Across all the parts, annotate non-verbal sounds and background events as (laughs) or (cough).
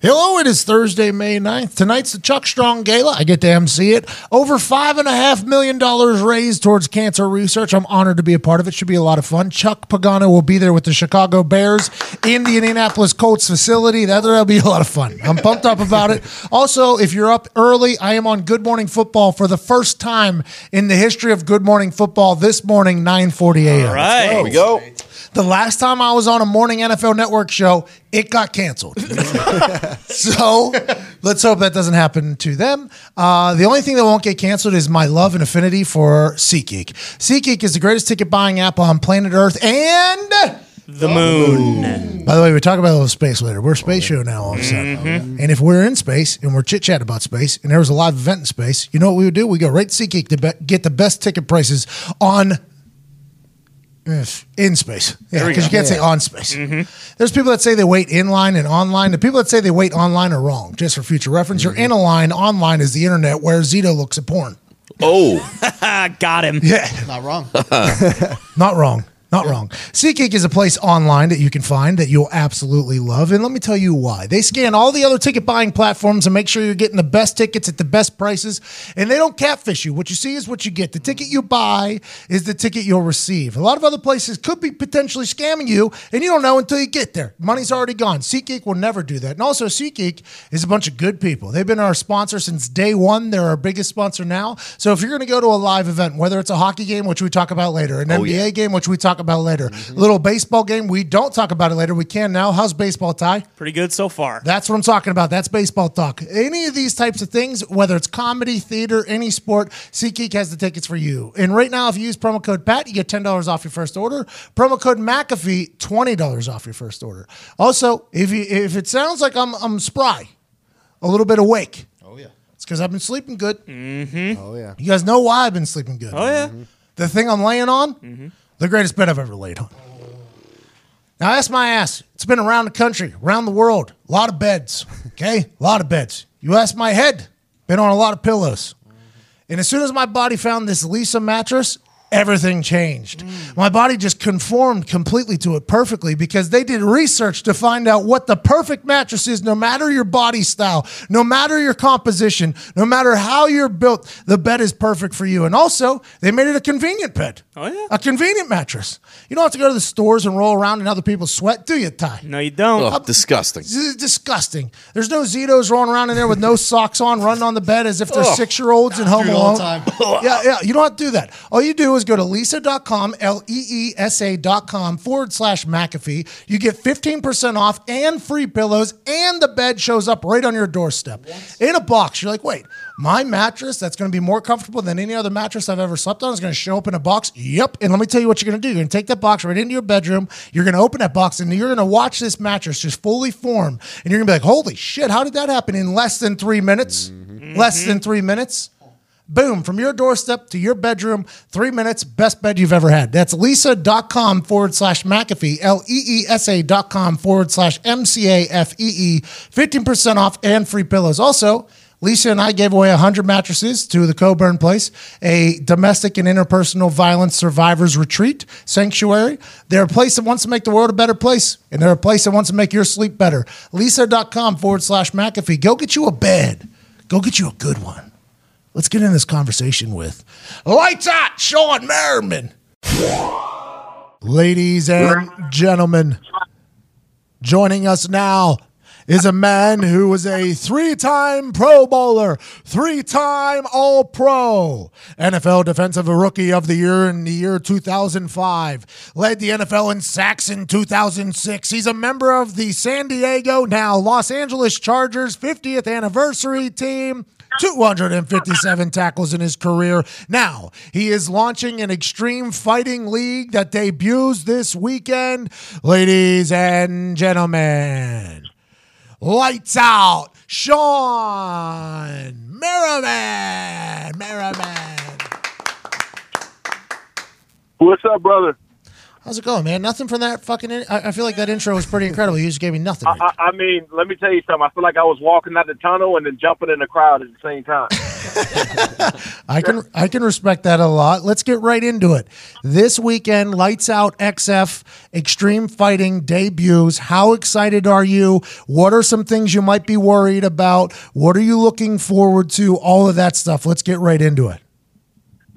Hello, it is Thursday, May 9th. Tonight's the Chuck Strong Gala. I get to MC it. Over $5.5 million raised towards cancer research. I'm honored to be a part of it. Should be a lot of fun. Chuck Pagano will be there with the Chicago Bears in the Indianapolis Colts facility. That'll be a lot of fun. I'm pumped up about it. Also, if you're up early, I am on Good Morning Football for the first time in the history of Good Morning Football this morning, 9:40 a.m. All right. There we go. The last time I was on a morning NFL network show, it got canceled. (laughs) so let's hope that doesn't happen to them. Uh, the only thing that won't get canceled is my love and affinity for SeatGeek. SeatGeek is the greatest ticket buying app on planet Earth and. The moon. By the way, we talk about a little space later. We're a space show now all of a sudden. And if we're in space and we're chit chat about space and there was a live event in space, you know what we would do? We go right to SeatGeek to be- get the best ticket prices on Yes, in space. Yeah, because you can't say on space. There's people that say they wait in line and online. The people that say they wait online are wrong. Just for future reference, you're in a line. Online is the internet where Zito looks at porn. Oh, (laughs) got him. Yeah, Not wrong. (laughs) not wrong. Not wrong. SeatGeek is a place online that you can find that you'll absolutely love. And let me tell you why. They scan all the other ticket buying platforms and make sure you're getting the best tickets at the best prices. And they don't catfish you. What you see is what you get. The ticket you buy is the ticket you'll receive. A lot of other places could be potentially scamming you, and you don't know until you get there. Money's already gone. SeatGeek will never do that. And also, SeatGeek is a bunch of good people. They've been our sponsor since day one. They're our biggest sponsor now. So if you're going to go to a live event, whether it's a hockey game, which we talk about later, an Oh, NBA yeah. game, which we talk about later, mm-hmm. little baseball game, we don't talk about it later. We can now. How's baseball, Ty? Pretty good so far. That's what I'm talking about. That's baseball talk. Any of these types of things, whether it's comedy, theater, any sport, SeatGeek has the tickets for you. And right now, if you use promo code PAT, you get $10 off your first order. Promo code McAfee, $20 off your first order. Also, if you if it sounds like I'm I'm spry, a little bit awake, Oh yeah. it's because I've been sleeping good. Mm-hmm. Oh yeah. You guys know why I've been sleeping good. oh yeah. The thing I'm laying on, mm-hmm. The greatest bed I've ever laid on. Now that's my ass. It's been around the country, around the world. A lot of beds. Okay? A lot of beds. You ask my head, been on a lot of pillows. And as soon as my body found this Leesa mattress, everything changed. Mm. My body just conformed completely to it perfectly because they did research to find out what the perfect mattress is, no matter your body style, no matter your composition, no matter how you're built, the bed is perfect for you. And also, they made it a convenient bed. Oh, yeah. A convenient mattress. You don't have to go to the stores and roll around in other people's sweat, do you, Ty? No, you don't. oh disgusting. This is disgusting. There's no Zitos rolling around in there with no (laughs) socks on, running on the bed as if they're Ugh. six year olds and Home do all Alone. the time. yeah, yeah. You don't have to do that. All you do is go to leesa.com, L E E S A.com forward slash McAfee. You get 15% off and free pillows, and the bed shows up right on your doorstep in a box. You're like, wait, my mattress that's going to be more comfortable than any other mattress I've ever slept on is going to show up in a box? Yep. And let me tell you what you're going to do. You're going to take that box right into your bedroom. You're going to open that box and you're going to watch this mattress just fully form. And you're going to be like, holy shit, how did that happen in less than three minutes? Mm-hmm. Less than mm-hmm. three minutes? Boom, from your doorstep to your bedroom, three minutes, best bed you've ever had. That's leesa.com forward slash McAfee, L E E S A dot com forward slash M C A F E E, 15% off and free pillows. Also, Leesa and I gave away 100 mattresses to the Coburn Place, a domestic and interpersonal violence survivors retreat sanctuary. They're a place that wants to make the world a better place, and they're a place that wants to make your sleep better. Leesa.com forward slash McAfee. Go get you a bed. Go get you a good one. Let's get in this conversation with Lights Out Shawne Merriman. Ladies and gentlemen, joining us now is a man who was a three time Pro Bowler, three time All Pro, NFL Defensive Rookie of the Year in the year 2005, led the NFL in sacks in 2006. He's a member of the San Diego, now Los Angeles Chargers 50th anniversary team. 257 tackles in his career. Now, he is launching an extreme fighting league that debuts this weekend. Ladies and gentlemen, lights out, Shawne Merriman. Merriman. What's up, brother? How's it going, man? Nothing from that fucking. In- I, I feel like that intro was pretty incredible. You just gave me nothing. I, I, I mean, let me tell you something. I feel like I was walking out the tunnel and then jumping in the crowd at the same time. (laughs) I can I can respect that a lot. Let's get right into it. This weekend, Lights Out XF Extreme Fighting debuts. How excited are you? What are some things you might be worried about? What are you looking forward to? All of that stuff. Let's get right into it.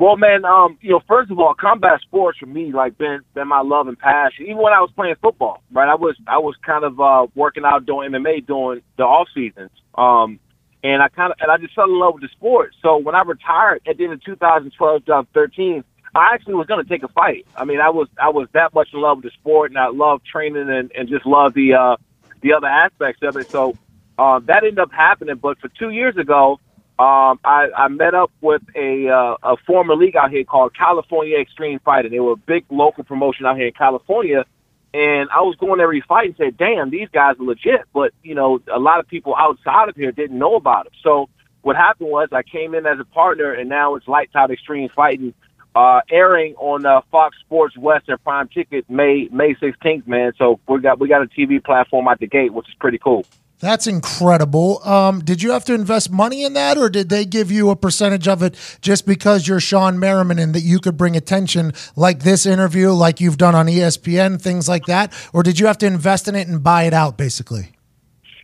Well, man, um, you know, first of all, combat sports for me like been been my love and passion. Even when I was playing football, right? I was I was kind of uh, working out doing MMA during the off seasons. Um, and I kind of and I just fell in love with the sport. So when I retired at the end of 2012, 2013, I actually was going to take a fight. I mean, I was I was that much in love with the sport, and I loved training and and just loved the uh, the other aspects of it. So uh, that ended up happening. But for two years ago, um, I, I met up with a uh, a former league out here called California Extreme Fighting. They were a big local promotion out here in California, and I was going every fight and said, "Damn, these guys are legit." But you know, a lot of people outside of here didn't know about them. So what happened was I came in as a partner, and now it's Lights Out Extreme Fighting, uh, airing on uh, Fox Sports West and Prime Ticket May May 16th, man. So we got we got a TV platform at the gate, which is pretty cool. That's incredible. Um, did you have to invest money in that, or did they give you a percentage of it just because you're Shawne Merriman and that you could bring attention like this interview, like you've done on ESPN, things like that? Or did you have to invest in it and buy it out, basically?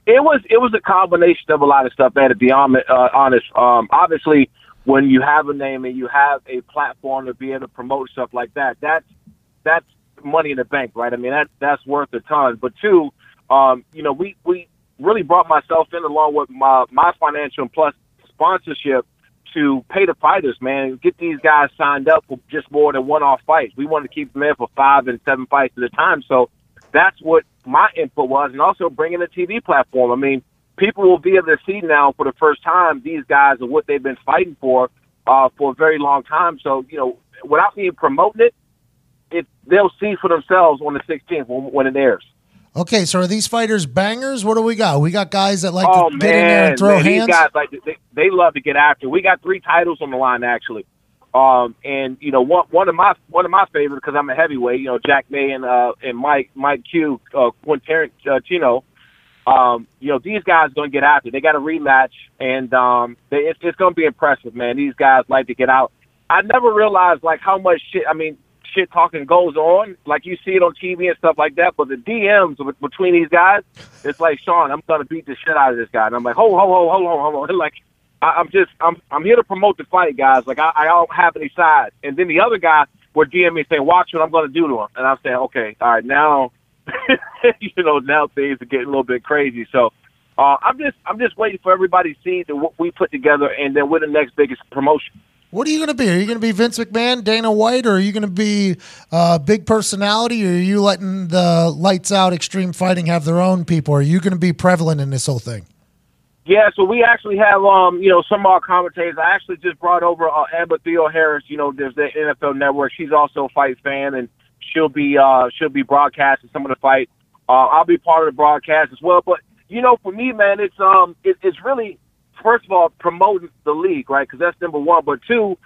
It was it was a combination of a lot of stuff, man. To be uh, honest, um, obviously when you have a name and you have a platform to be able to promote stuff like that, that's that's money in the bank, right? I mean that that's worth a ton. But two, um, you know, we we really brought myself in along with my my financial and plus sponsorship to pay the fighters, man, get these guys signed up for just more than one off fights. We wanted to keep them in for five and seven fights at a time. So that's what my input was, and also bringing a TV platform. I mean, people will be able to see now for the first time these guys and what they've been fighting for uh, for a very long time. So you know, without me promoting it, it they'll see for themselves on the 16th when, when it airs. Okay, so are these fighters bangers? What do we got? We got guys that like oh to get in there and throw man, hands. these guys like they, they love to get after. We got three titles on the line actually. Um, and you know, one one of my one of my favorites because I'm a heavyweight. You know, Jack May and uh and Mike Mike Q uh, Quinterino. Uh, Chino, um, you know, these guys going to get after. They got a rematch, and um, they, it's, it's going to be impressive, man. These guys like to get out. I never realized like how much shit. I mean, shit talking goes on. Like you see it on TV and stuff like that. But the DMs between these guys, it's like Shawne, I'm to beat the shit out of this guy, and I'm like, hold, hold, hold, hold on, hold (laughs) on. Like, I, I'm just, I'm, I'm here to promote the fight, guys. Like, I, I don't have any sides. And then the other guy would DM me saying, watch what I'm to do to him, and I'm saying, okay, all right, now, (laughs) you know, now things are getting a little bit crazy. So. Uh, I'm just I'm just waiting for everybody to see what we put together, and then we're the next biggest promotion. What are you going to be? Are you going to be Vince McMahon, Dana White, or are you going to be a big personality, or are you letting the lights out extreme fighting have their own people? Are you going to be prevalent in this whole thing? Yeah, so we actually have um, you know, some of our commentators. I actually just brought over uh, Theo Harris. You know, there's the NFL Network. She's also a fight fan, and she'll be uh, she'll be broadcasting some of the fight. Uh, I'll be part of the broadcast as well. But you know, for me, man, it's um, it, it's really first of all promoting the league, right? Because that's number one. But two,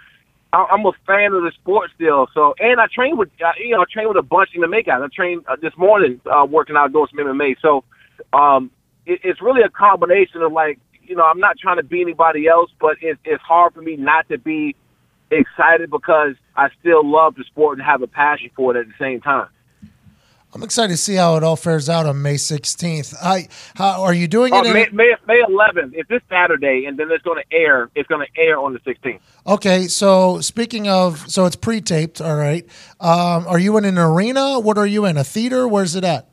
I- I'm a fan of the sport still. So, and I train with, you know, I train with a bunch of MMA guys. I trained uh, this morning uh, working out doing some MMA. So, um, it, it's really a combination of like, you know, I'm not trying to be anybody else, but it's it's hard for me not to be excited because I still love the sport and have a passion for it at the same time. I'm excited to see how it all fares out on May 16th. I, how are you doing it? Oh, in- May, May May 11th. It's this Saturday, and then it's going to air. It's going to air on the 16th. okay, so speaking of, so it's pre-taped. All right. Um, are you in an arena? What are you in? A theater? Where's it at?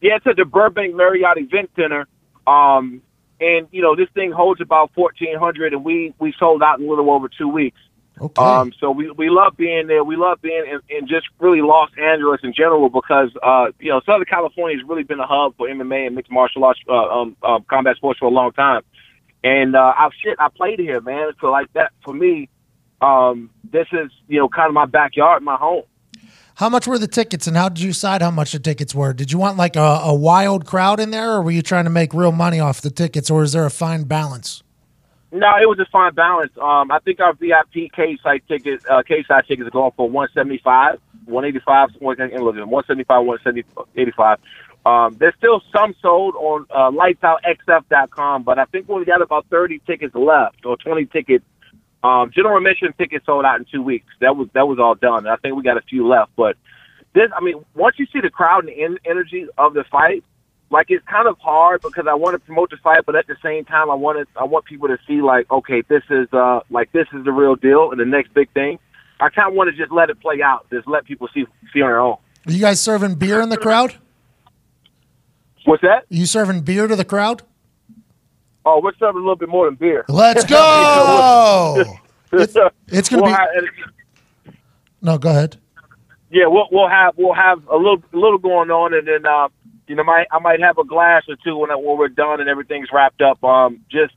Yeah, it's at the Burbank Marriott Event Center. Um, and you know, this thing holds about 1,400, and we we sold out in a little over two weeks. Okay. Um, so we, we love being there. We love being in, in just really Los Angeles in general because, uh, you know, Southern California has really been a hub for MMA and mixed martial arts, uh, um, uh, combat sports for a long time. And uh, I shit, I played here, man. So like that for me, um, this is you know kind of my backyard, my home. How much were the tickets, and how did you decide how much the tickets were? Did you want like a, a wild crowd in there, or were you trying to make real money off the tickets, or is there a fine balance? No, it was a fine balance. Um, I think our VIP K site ticket, uh, K side tickets are going for one seventy five, one eighty five, one seventy five, one eighty five. Um, there's still some sold on uh, lightsoutxf.com, but I think we got about 30 tickets left or 20 tickets. Um, general admission tickets sold out in two weeks. That was that was all done. I think we got a few left, but this, I mean, once you see the crowd and the en- energy of the fight, like it's kind of hard because I want to promote the fight, but at the same time, I want to I want people to see like, okay, this is uh like this is the real deal and the next big thing. I kind of want to just let it play out, just let people see see on their own. Are you guys serving beer in the crowd? What's that? Are you serving beer to the crowd? Oh, we're serving a little bit more than beer. Let's go. (laughs) it's, it's gonna We'll be. have- No, go ahead. yeah, we'll we'll have we'll have a little a little going on, and then uh, you know, might I might have a glass or two when I, when we're done and everything's wrapped up. Um, just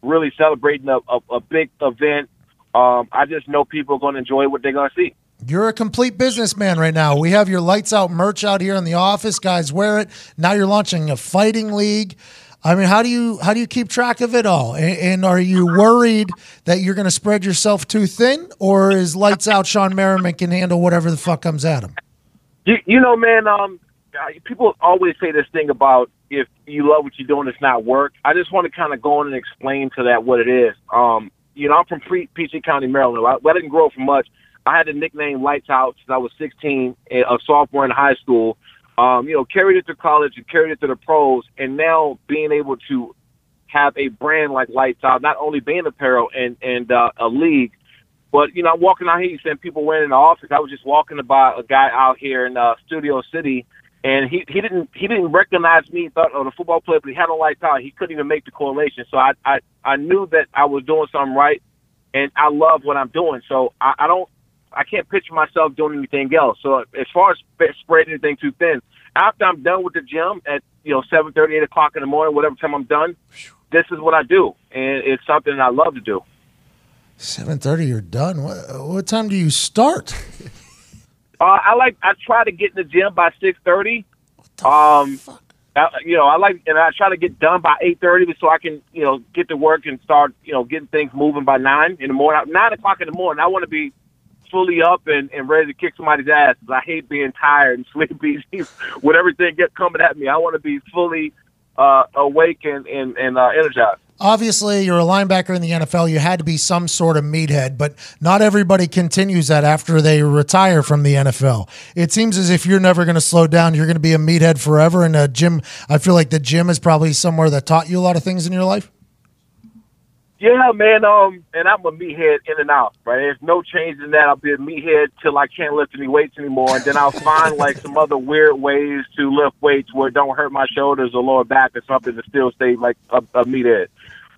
really celebrating a, a, a big event. Um, I just know people are going to enjoy what they're going to see. You're a complete businessman right now. We have your lights out merch out here in the office. Guys wear it. Now you're launching a fighting league. I mean, how do you how do you keep track of it all? And, and are you worried that you're going to spread yourself too thin, or is lights out Shawne Merriman can handle whatever the fuck comes at him? You, you know, man. Um, people always say this thing about if you love what you're doing, it's not work. I just want to kind of go in and explain to that what it is. Um, you know, I'm from Pre- Peachtree County, Maryland. I, I didn't grow up much. I had the nickname Lights Out since I was 16, a sophomore in high school. Um, you know, carried it to college and carried it to the pros, and now being able to have a brand like Lights Out, not only being apparel and and uh, a league, but you know, I'm walking out here, you send people wearing in the office. I was just walking by a guy out here in uh, Studio City, and he he didn't he didn't recognize me. Thought oh, the football player, but he had no lights out. He couldn't even make the correlation. So I I I knew that I was doing something right, and I love what I'm doing. So I, I don't I can't picture myself doing anything else. So as far as sp- spreading anything too thin, after I'm done with the gym at you know seven thirty, eight o'clock in the morning, whatever time I'm done, this is what I do, and it's something I love to do. Seven thirty, you're done. What, what time do you start? (laughs) Uh, I like I try to get in the gym by six thirty. Um, I, you know, I like and I try to get done by eight thirty so I can you know get to work and start you know getting things moving by nine in the morning. Nine o'clock in the morning, I want to be fully up and, and ready to kick somebody's ass. 'cause I hate being tired and (laughs) sleepy with everything get coming at me. I want to be fully uh, awake and and, and uh, energized. Obviously, you're a linebacker in the NFL. You had to be some sort of meathead, but not everybody continues that after they retire from the NFL. It seems as if you're never going to slow down. You're going to be a meathead forever. And gym, I feel like the gym is probably somewhere that taught you a lot of things in your life. Yeah, man. Um, and I'm a meathead in and out. Right, there's no change in that. I'll be a meathead till I can't lift any weights anymore, and then I'll find like some other weird ways to lift weights where it don't hurt my shoulders or lower back or something to still stay like a, a meathead.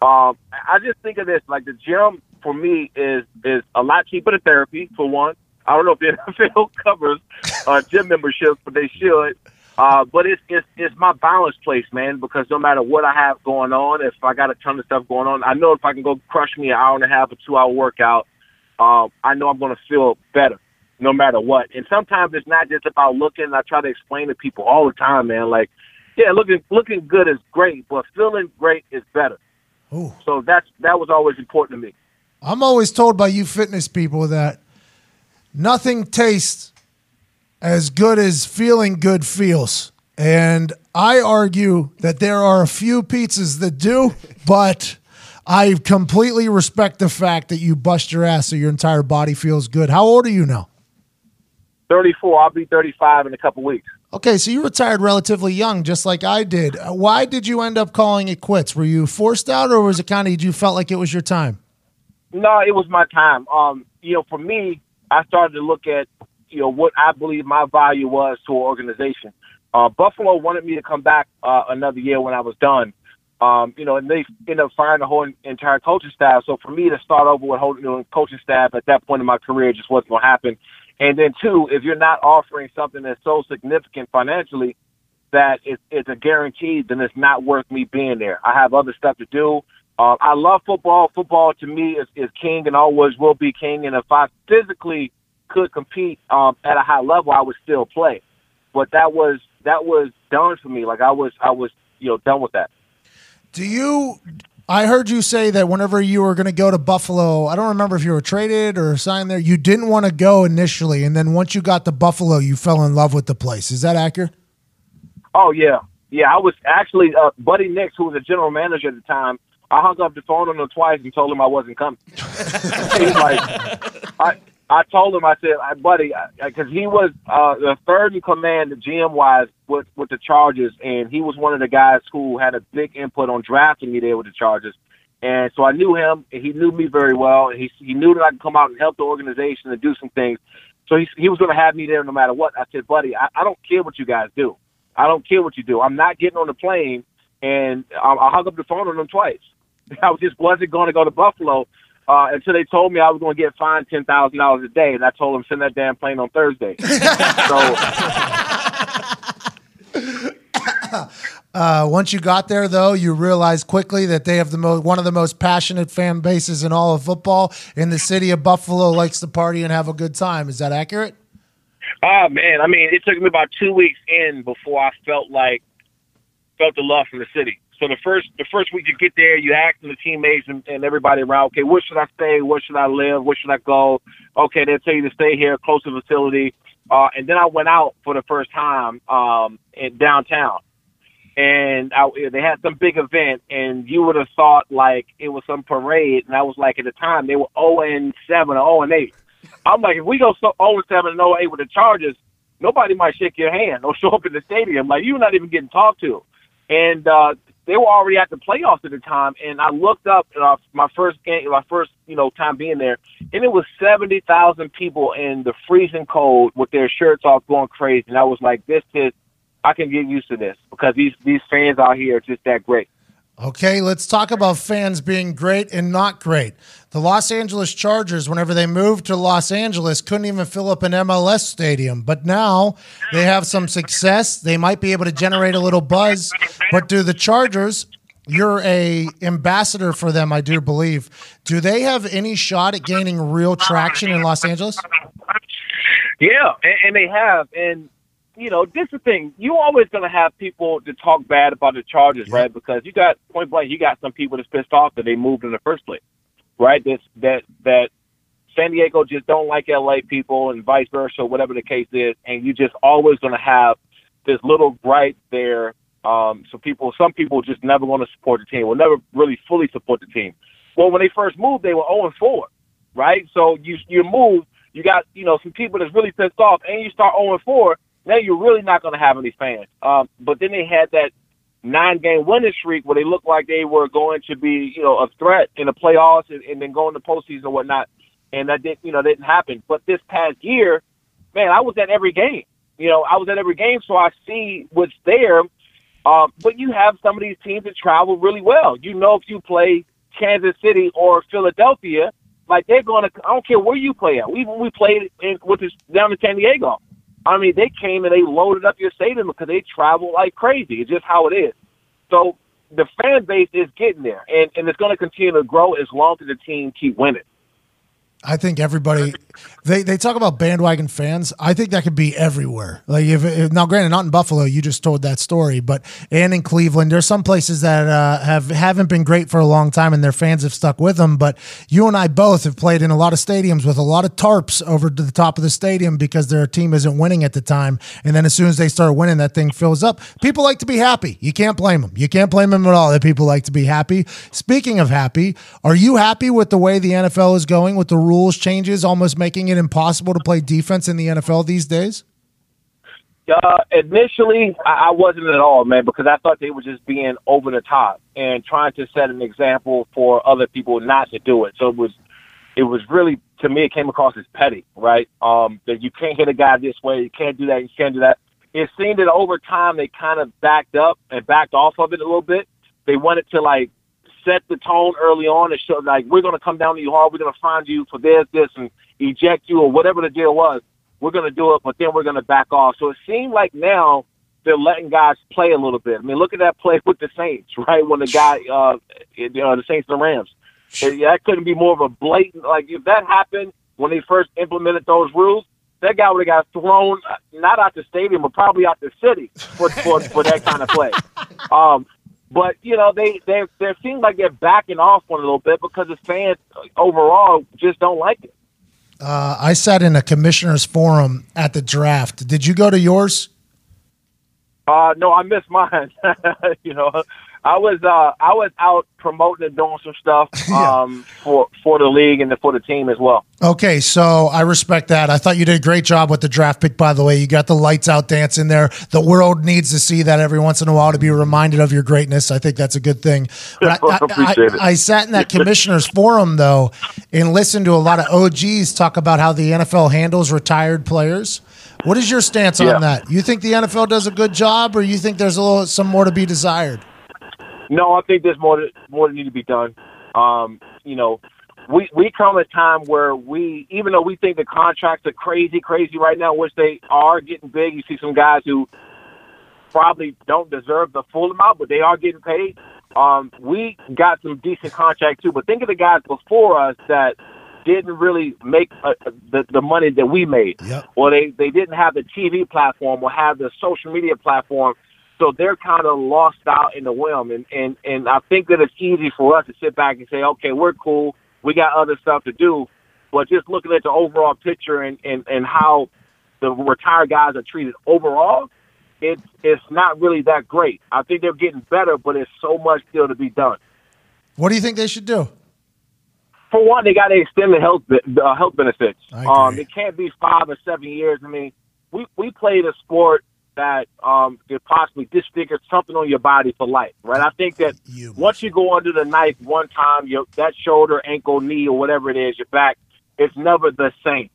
Um, I just think of this like the gym for me is is a lot cheaper than therapy for one. I don't know if the (laughs) NFL covers uh, gym memberships, but they should. Uh, but it's, it's it's my balance place, man. Because no matter what I have going on, if I got a ton of stuff going on, I know if I can go crush me an hour and a half or two hour workout, uh, I know I'm going to feel better, no matter what. And sometimes it's not just about looking. I try to explain to people all the time, man. Like, yeah, looking looking good is great, but feeling great is better. Ooh. So that's that was always important to me. I'm always told by you fitness people that nothing tastes as good as feeling good feels. And I argue that there are a few pizzas that do, but I completely respect the fact that you bust your ass so your entire body feels good. How old are you now? 34. I'll be 35 in a couple weeks. Okay, so you retired relatively young, just like I did. Why did you end up calling it quits? Were you forced out, or was it kind of you felt like it was your time? No, it was my time. Um, you know, for me, I started to look at, you know, what I believe my value was to an organization. Uh, Buffalo wanted me to come back uh, another year when I was done. Um, you know, and they ended up firing the whole entire coaching staff. So for me to start over with whole new coaching staff at that point in my career just wasn't going to happen. And then two, if you're not offering something that's so significant financially that it's, it's a guarantee, then it's not worth me being there. I have other stuff to do. Uh, I love football. Football to me is, is king and always will be king. And if I physically could compete um, at a high level, I would still play. But that was that was done for me. Like I was I was you know done with that. Do you? I heard you say that whenever you were going to go to Buffalo, I don't remember if you were traded or signed there. You didn't want to go initially, and then once you got to Buffalo, you fell in love with the place. Is that accurate? Oh yeah, yeah. I was actually uh, Buddy Nix, who was the general manager at the time. I hung up the phone on him twice and told him I wasn't coming. (laughs) He's like, I I told him I said, buddy, because he was uh, the third in command, GM wise, with with the Chargers, and he was one of the guys who had a big input on drafting me there with the Chargers. And so I knew him, and he knew me very well, and he he knew that I could come out and help the organization and do some things. So he he was going to have me there no matter what. I said, buddy, I, I don't care what you guys do. I don't care what you do. I'm not getting on the plane, and I, I hung up the phone on him twice. (laughs) I was just wasn't going to go to Buffalo uh, until they told me I was going to get fined ten thousand dollars a day, and I told them send that damn plane on Thursday. (laughs) so. Uh, once you got there, though, you realized quickly that they have the most one of the most passionate fan bases in all of football. In the city of Buffalo, likes to party and have a good time. Is that accurate? Oh man, I mean, it took me about two weeks in before I felt like felt the love from the city. So the first the first week you get there, you ask the teammates and, and everybody around, okay, where should I stay? Where should I live? Where should I go? Okay, they'll tell you to stay here, close to the facility. Uh, and then I went out for the first time um, in downtown, and I, they had some big event, and you would have thought like it was some parade, and I was like, at the time they were 0 and 7 or 0 and 8. I'm like, if we go so 0 and 7 and 0 8 with the Chargers, nobody might shake your hand or (laughs) show up in the stadium. Like you're not even getting talked to. And uh, they were already at the playoffs at the time, and I looked up uh, my first game, my first you know time being there, and it was seventy thousand people in the freezing cold with their shirts off, going crazy. And I was like, this is, I can get used to this because these these fans out here are just that great. Okay, let's talk about fans being great and not great. The Los Angeles Chargers, whenever they moved to Los Angeles, couldn't even fill up an MLS stadium. But now they have some success. They might be able to generate a little buzz. But do the Chargers, you're a ambassador for them, I do believe. Do they have any shot at gaining real traction in Los Angeles? Yeah, and, they have. And you know, this is the thing. You always going to have people to talk bad about the Chargers, right? Because you got point blank, you got some people that's pissed off that they moved in the first place, right? That that that San Diego just don't like LA people, and vice versa, whatever the case is, and you just always going to have this little gripe there. Um, so people, some people just never want to support the team, will never really fully support the team. Well, when they first moved, they were 0 and 4, right? So you you move, you got you know some people that's really pissed off, and you start 0 and 4 now you're really not going to have any fans. Um, but then they had that nine game winning streak where they looked like they were going to be, you know, a threat in the playoffs and, and then go into postseason and whatnot. And that didn't, you know, didn't happen. But this past year, man, I was at every game. You know, I was at every game, so I see what's there. Um, but you have some of these teams that travel really well. You know, if you play Kansas City or Philadelphia, like they're going to. I don't care where you play at. We we played in, with this down in San Diego. I mean, they came and they loaded up your stadium because they travel like crazy. It's just how it is. So the fan base is getting there, and, and it's going to continue to grow as long as the team keep winning. I think everybody they, they talk about bandwagon fans. I think that could be everywhere. Like if, if, now, granted, not in Buffalo. You just told that story, but and in Cleveland, there's some places that uh, have haven't been great for a long time, and their fans have stuck with them. But you and I both have played in a lot of stadiums with a lot of tarps over to the top of the stadium because their team isn't winning at the time, and then as soon as they start winning, that thing fills up. People like to be happy. You can't blame them. You can't blame them at all. That people like to be happy. Speaking of happy, are you happy with the way the NFL is going with the rules? Rules changes almost making it impossible to play defense in the NFL these days? Uh, initially, I, I wasn't at all, man, because I thought they were just being over the top and trying to set an example for other people not to do it. So it was, it was really to me, it came across as petty, right? Um, that you can't hit a guy this way, you can't do that, you can't do that. It seemed that over time they kind of backed up and backed off of it a little bit. They wanted to like set the tone early on and show like we're going to come down to you hard. We're going to find you for this, this, and eject you or whatever the deal was. We're going to do it, but then we're going to back off. So it seemed like now they're letting guys play a little bit. I mean, look at that play (laughs) with the Saints, right? When the guy, uh, you know, the Saints and the Rams, that couldn't be more of a blatant. Like if that happened when they first implemented those rules, that guy would have got thrown uh, not out the stadium, but probably out the city for for, for that kind of play. (laughs) Um, but you know, they they they seem like they're backing off one a little bit because the fans overall just don't like it. Uh, I sat in a commissioner's forum at the draft. Did you go to yours? Uh, no, I missed mine. (laughs) you know, I was uh, I was out promoting and doing some stuff (laughs) um, for for the league and for the team as well. Okay, so I respect that. I thought you did a great job with the draft pick. By the way, you got the lights out dance in there. The world needs to see that every once in a while to be reminded of your greatness. I think that's a good thing. But I, I, I, I sat in that commissioners forum though and listened to a lot of OGs talk about how the NFL handles retired players. What is your stance Yeah. on that? You think the NFL does a good job, or you think there's a little some more to be desired? No, I think there's more that more that need to be done. Um, you know, we we come a time where we, even though we think the contracts are crazy, crazy right now, which they are getting big. You see some guys who probably don't deserve the full amount, but they are getting paid. Um, we got some decent contracts too, but think of the guys before us that didn't really make uh, the the money that we made, Yep. or they they didn't have the TV platform or have the social media platform so they're kind of lost out in the whim, and and and I think that it's easy for us to sit back and say, okay, we're cool, we got other stuff to do, but just looking at the overall picture and and and how the retired guys are treated overall, it's it's not really that great. I think they're getting better, but there's so much still to be done. What do you think they should do? For one, they got to extend the health the uh, health benefits. Um, it can't be five or seven years. I mean, we we played a sport that um, could possibly disfigure something on your body for life, right? I think that You. once you go under the knife one time, your that shoulder, ankle, knee, or whatever it is, your back, it's never the same,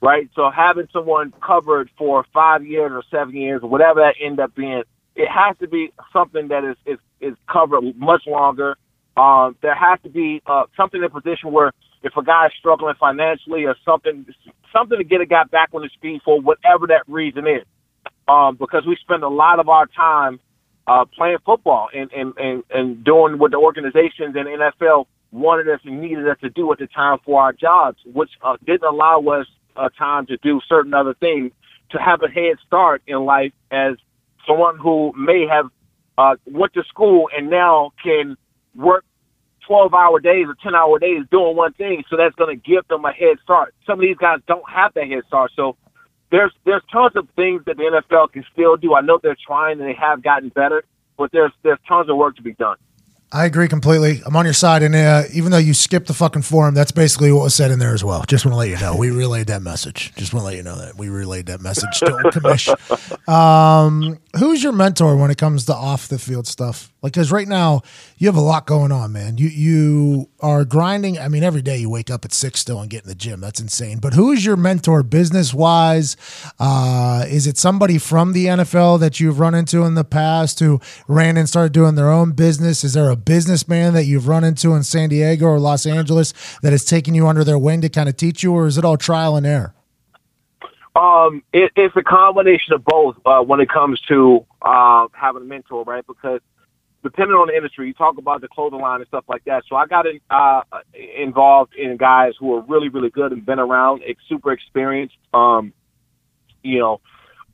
right? So having someone covered for five years or seven years, or whatever that end up being, it has to be something that is is, is covered much longer. Um, there has to be uh, something in a position where if a guy's struggling financially or something, something to get a guy back on his feet for whatever that reason is um, because we spend a lot of our time uh, playing football and, and, and, and doing what the organizations and NFL wanted us and needed us to do at the time for our jobs, which uh, didn't allow us uh, time to do certain other things to have a head start in life as someone who may have uh, went to school and now can work 12 hour days or 10 hour days doing one thing. So that's going to give them a head start. Some of these guys don't have that head start. So there's there's tons of things that the NFL can still do. I know they're trying and they have gotten better, but there's there's tons of work to be done. I agree completely. I'm on your side, and uh, even though you skipped the fucking forum, that's basically what was said in there as well. Just want to let you know we relayed that message. Just want to let you know that we relayed that message to Commish. (laughs) Um, who's your mentor when it comes to off the field stuff? Like, because right now you have a lot going on, man. You you are grinding. I mean, every day you wake up at six still and get in the gym. That's insane. But who is your mentor business wise? Uh, is it somebody from the NFL that you've run into in the past who ran and started doing their own business? Is there a businessman that you've run into in San Diego or Los Angeles that has taken you under their wing to kind of teach you, or is it all trial and error? Um, it, it's a combination of both uh, when it comes to uh, having a mentor, right? Because depending on the industry, you talk about the clothing line and stuff like that. So I got in, uh, involved in guys who are really, really good and been around, super experienced. Um, you know,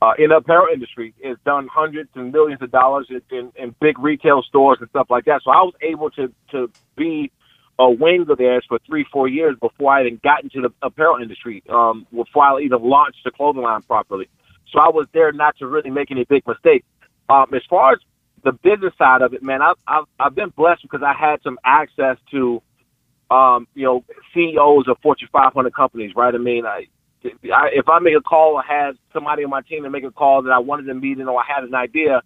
uh, in the apparel industry, it's done hundreds and millions of dollars in, in, in big retail stores and stuff like that. So I was able to to be a wing of theirs for three, four years before I even got into the apparel industry, um, before I even launched the clothing line properly. So I was there not to really make any big mistakes. Um, as far as the business side of it, man, I've, I've, I've been blessed because I had some access to, um, you know, CEOs of Fortune 500 companies, right? I mean, I, I, if I make a call or had somebody on my team to make a call that I wanted a meeting or I had an idea,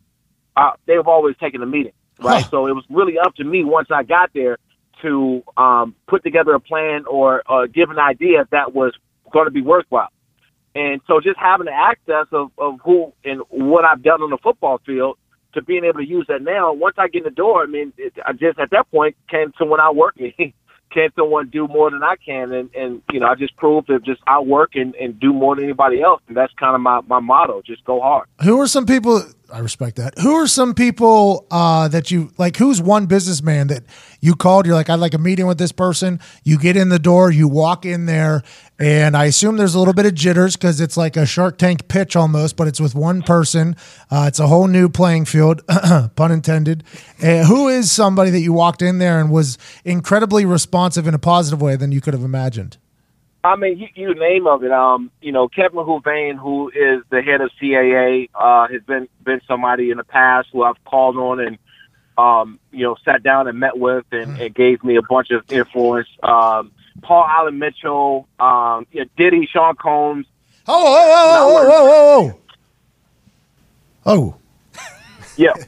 uh, they've always taken a meeting, right? Huh. So it was really up to me once I got there to um, put together a plan or uh, give an idea that was going to be worthwhile. And so just having the access of, of who and what I've done on the football field to being able to use that now, once I get in the door, I mean, it, I just at that point, can someone outwork me? (laughs) can someone do more than I can? And, and you know, I just proved that just outwork and, and do more than anybody else. And that's kind of my, my motto, just go hard. Who are some people? I respect that. Who are some people uh, that you like? Who's one businessman that you called? You're like, I'd like a meeting with this person. You get in the door, you walk in there, and I assume there's a little bit of jitters because it's like a Shark Tank pitch almost, but it's with one person. Uh, it's a whole new playing field, (clears throat) pun intended. Uh, who is somebody that you walked in there and was incredibly responsive in a positive way than you could have imagined? I mean, you, you name of it. Um, you know, Kevin Huvane, who is the head of CAA, uh, has been been somebody in the past who I've called on and um, you know sat down and met with and, and gave me a bunch of influence. Um, Paul Allen Mitchell, um, yeah, Diddy, Sean Combs. Oh, oh, oh, oh, oh, oh, oh. (laughs) Yeah. (laughs)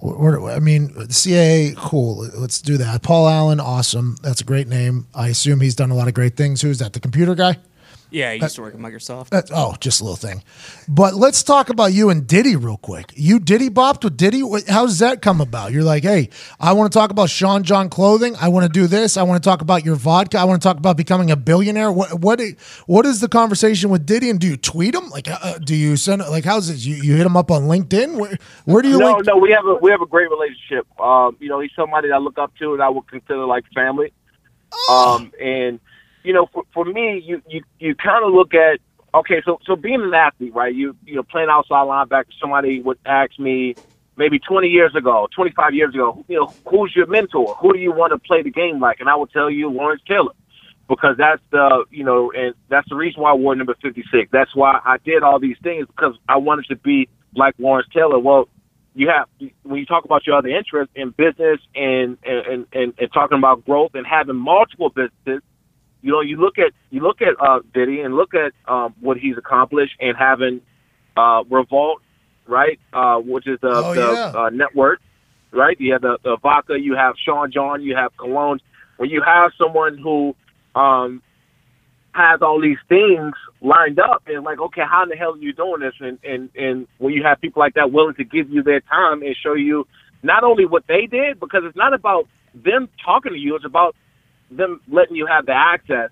We're, I mean, CAA, cool. Let's do that. Paul Allen, awesome. That's a great name. I assume he's done a lot of great things. Who's that? The computer guy? Yeah, he used to work at Microsoft. That's, oh, just a little thing. But let's talk about you and Diddy real quick. You Diddy bopped with Diddy. Wh- How does that come about? You're like, hey, I want to talk about Sean John clothing. I want to do this. I want to talk about your vodka. I want to talk about becoming a billionaire. What what what is the conversation with Diddy? And do you tweet him? Like, uh, do you send like how's this? You, you hit him up on LinkedIn? Where where do you no, link? no, we have a we have a great relationship. Um, you know, he's somebody that I look up to and I would consider like family. Um, and you know, for, for me, you you you kind of look at okay, so so being an athlete, right? You you know, playing outside linebacker. Somebody would ask me maybe 20 years ago, 25 years ago, you know, who's your mentor? Who do you want to play the game like? And I would tell you Lawrence Taylor. Because that's the you know, and that's the reason why I wore number fifty six. That's why I did all these things because I wanted to be like Lawrence Taylor. Well, you have when you talk about your other interests in business and and, and and talking about growth and having multiple businesses, you know, you look at you look at uh, Diddy and look at um, what he's accomplished and having uh, Revolt, right, uh, which is the, Oh, the yeah. uh, network, right? You have the, the vodka, you have Sean John, you have Cologne. When you have someone who um, has all these things lined up and like, okay, how in the hell are you doing this? And and and when you have people like that willing to give you their time and show you not only what they did, because it's not about them talking to you, it's about them letting you have the access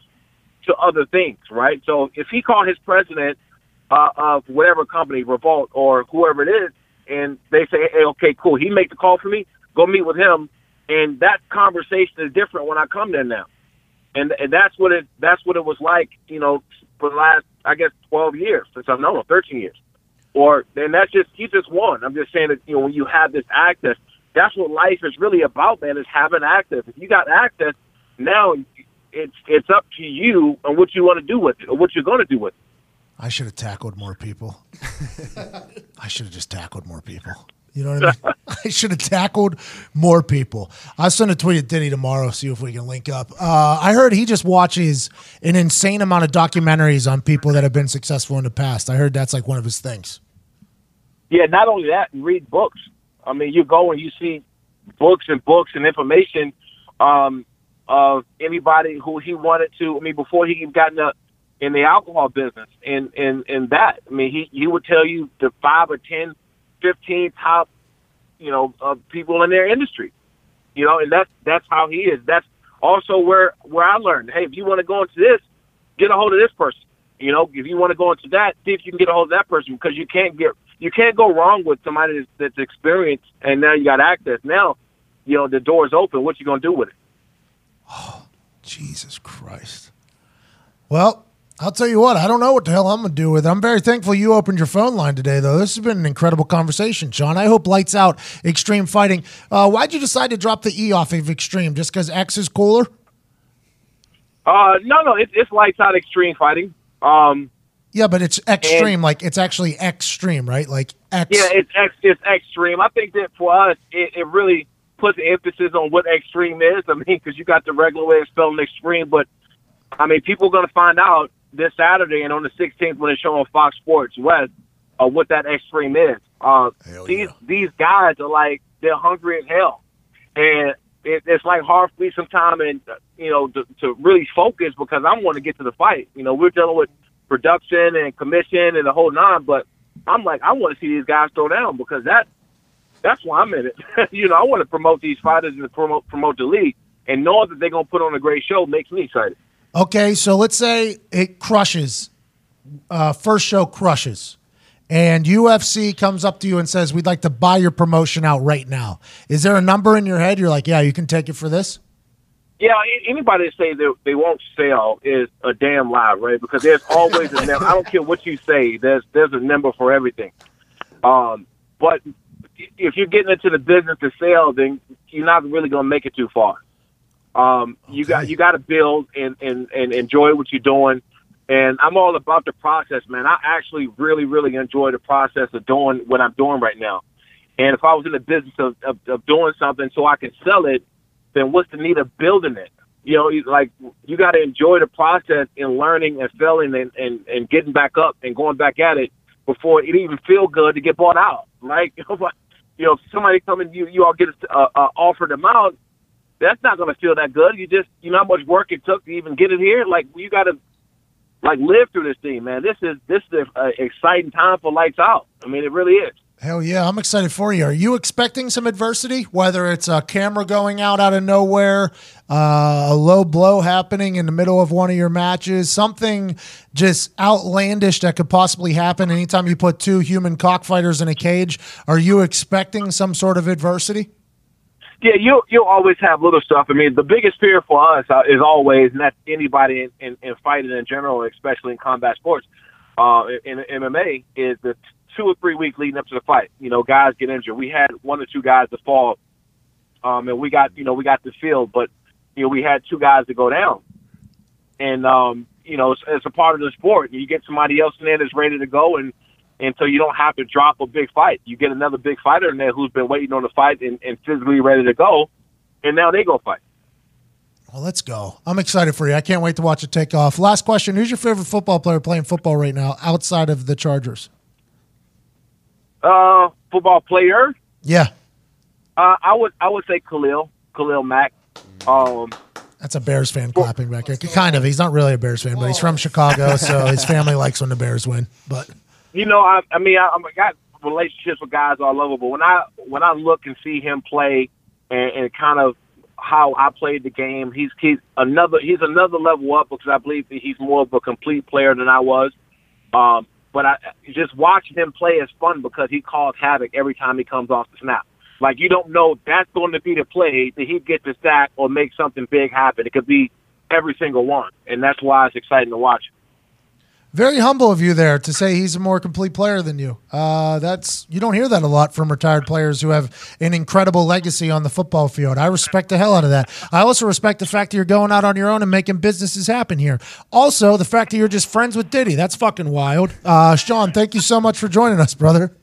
to other things, right? So if he called his president uh, of whatever company, Revolt or whoever it is, and they say, hey, okay, cool, he make the call for me, go meet with him, and that conversation is different when I come there now, and and that's what it that's what it was like, you know, for the last I guess twelve years since I've known him, thirteen years, or and that's just he just won. I'm just saying that you know when you have this access, that's what life is really about, man, is having access. If you got access, now it's it's up to you on what you want to do with it or what you're going to do with it. I should have tackled more people. (laughs) I should have just tackled more people. You know what I mean? (laughs) (laughs) I should have tackled more people. I'll send a tweet at Diddy tomorrow, see if we can link up. Uh, I heard he just watches an insane amount of documentaries on people that have been successful in the past. I heard that's like one of his things. Yeah, not only that, you read books. I mean, you go and you see books and books and information um, of anybody who he wanted to. I mean, before he even got in the in the alcohol business and and and that. I mean, he he would tell you the five or ten, fifteen top, you know, uh, people in their industry. You know, and that's that's how he is. That's also where where I learned. Hey, if you want to go into this, get a hold of this person. You know, if you want to go into that, see if you can get a hold of that person because you can't get you can't go wrong with somebody that's, that's experienced and now you got access. Now, you know, the door's open. What you gonna do with it? Jesus Christ. Well, I'll tell you what, I don't know what the hell I'm going to do with it. I'm very thankful you opened your phone line today, though. This has been an incredible conversation, Shawne. I hope lights out extreme fighting. Uh, why'd you decide to drop the E off of extreme? Just because X is cooler? Uh, no, no, it's it's lights out extreme fighting. Um, Yeah, but it's extreme. like it's actually extreme, right? Like X. yeah, it's ex, it's extreme. I think that for us, it, it really puts emphasis on what extreme is. I mean, because you got the regular way of spelling extreme, but I mean, people are going to find out this Saturday and on the 16th when it's shown on Fox Sports West uh, what that extreme is. Uh, Hell these yeah. these guys are like they're hungry as hell, and it, it's like hard for me sometimes, and uh, you know, to, to really focus because I want to get to the fight. You know, we're dealing with production and commission and the whole nine, but I'm like, I want to see these guys throw down because that that's why I'm in it. (laughs) you know, I want to promote these fighters and promote promote the league, and knowing that they're gonna put on a great show makes me excited. Okay, so let's say it crushes. Uh, first show crushes, and UFC comes up to you and says, "We'd like to buy your promotion out right now." Is there a number in your head? You're like, "Yeah, you can take it for this." Yeah, anybody that say that they won't sell is a damn lie, right? Because there's always a (laughs) number. I don't care what you say. There's there's a number for everything. Um, but if you're getting into the business to sell, then you're not really going to make it too far. Um, You got you got to build and, and and enjoy what you're doing. And I'm all about the process, man. I actually really really enjoy the process of doing what I'm doing right now. And if I was in the business of, of, of doing something so I can sell it, then what's the need of building it? You know, like you got to enjoy the process in learning and failing and, and, and getting back up and going back at it before it even feel good to get bought out. Right? (laughs) you know, if somebody coming, you you all get a, a, a offered amount, that's not going to feel that good. You just you know how much work it took to even get it here. Like you got to like live through this thing, man. This is this is an exciting time for lights out. I mean, it really is. Hell yeah, I'm excited for you. Are you expecting some adversity? Whether it's a camera going out out of nowhere, uh, a low blow happening in the middle of one of your matches, something just outlandish that could possibly happen anytime you put two human cockfighters in a cage. Are you expecting some sort of adversity? Yeah, you you'll always have little stuff. I mean, the biggest fear for us uh, is always, and that's anybody in, in, in fighting in general, especially in combat sports, uh, in, in MMA, is the two or three weeks leading up to the fight. You know, guys get injured. We had one or two guys to fall, um, and we got you know we got the field, but you know we had two guys to go down, and um, you know it's, it's a part of the sport. You get somebody else in there that's ready to go, and and so you don't have to drop a big fight. You get another big fighter in there who's been waiting on the fight and, and physically ready to go, and now they go fight. Well, let's go. I'm excited for you. I can't wait to watch it take off. Last question Who's your favorite football player playing football right now outside of the Chargers? Uh, football player, Yeah, uh, I would I would say Khalil Khalil Mack. Um, that's a Bears fan clapping back here. Kind of. He's not really a Bears fan, but he's from Chicago, so his family likes when the Bears win. But you know, I, I mean, I, I got relationships with guys all over, but when I when I look and see him play and, and kind of how I played the game, he's he's another he's another level up because I believe that he's more of a complete player than I was. Um, but I just watching him play is fun because he calls havoc every time he comes off the snap. Like you don't know that's going to be the play that he gets the sack or make something big happen. It could be every single one, and that's why it's exciting to watch. Very humble of you there to say he's a more complete player than you. Uh, that's you don't hear that a lot from retired players who have an incredible legacy on the football field. I respect the hell out of that. I also respect the fact that you're going out on your own and making businesses happen here. Also, the fact that you're just friends with Diddy. That's fucking wild. Uh, Shawne, thank you so much for joining us, brother.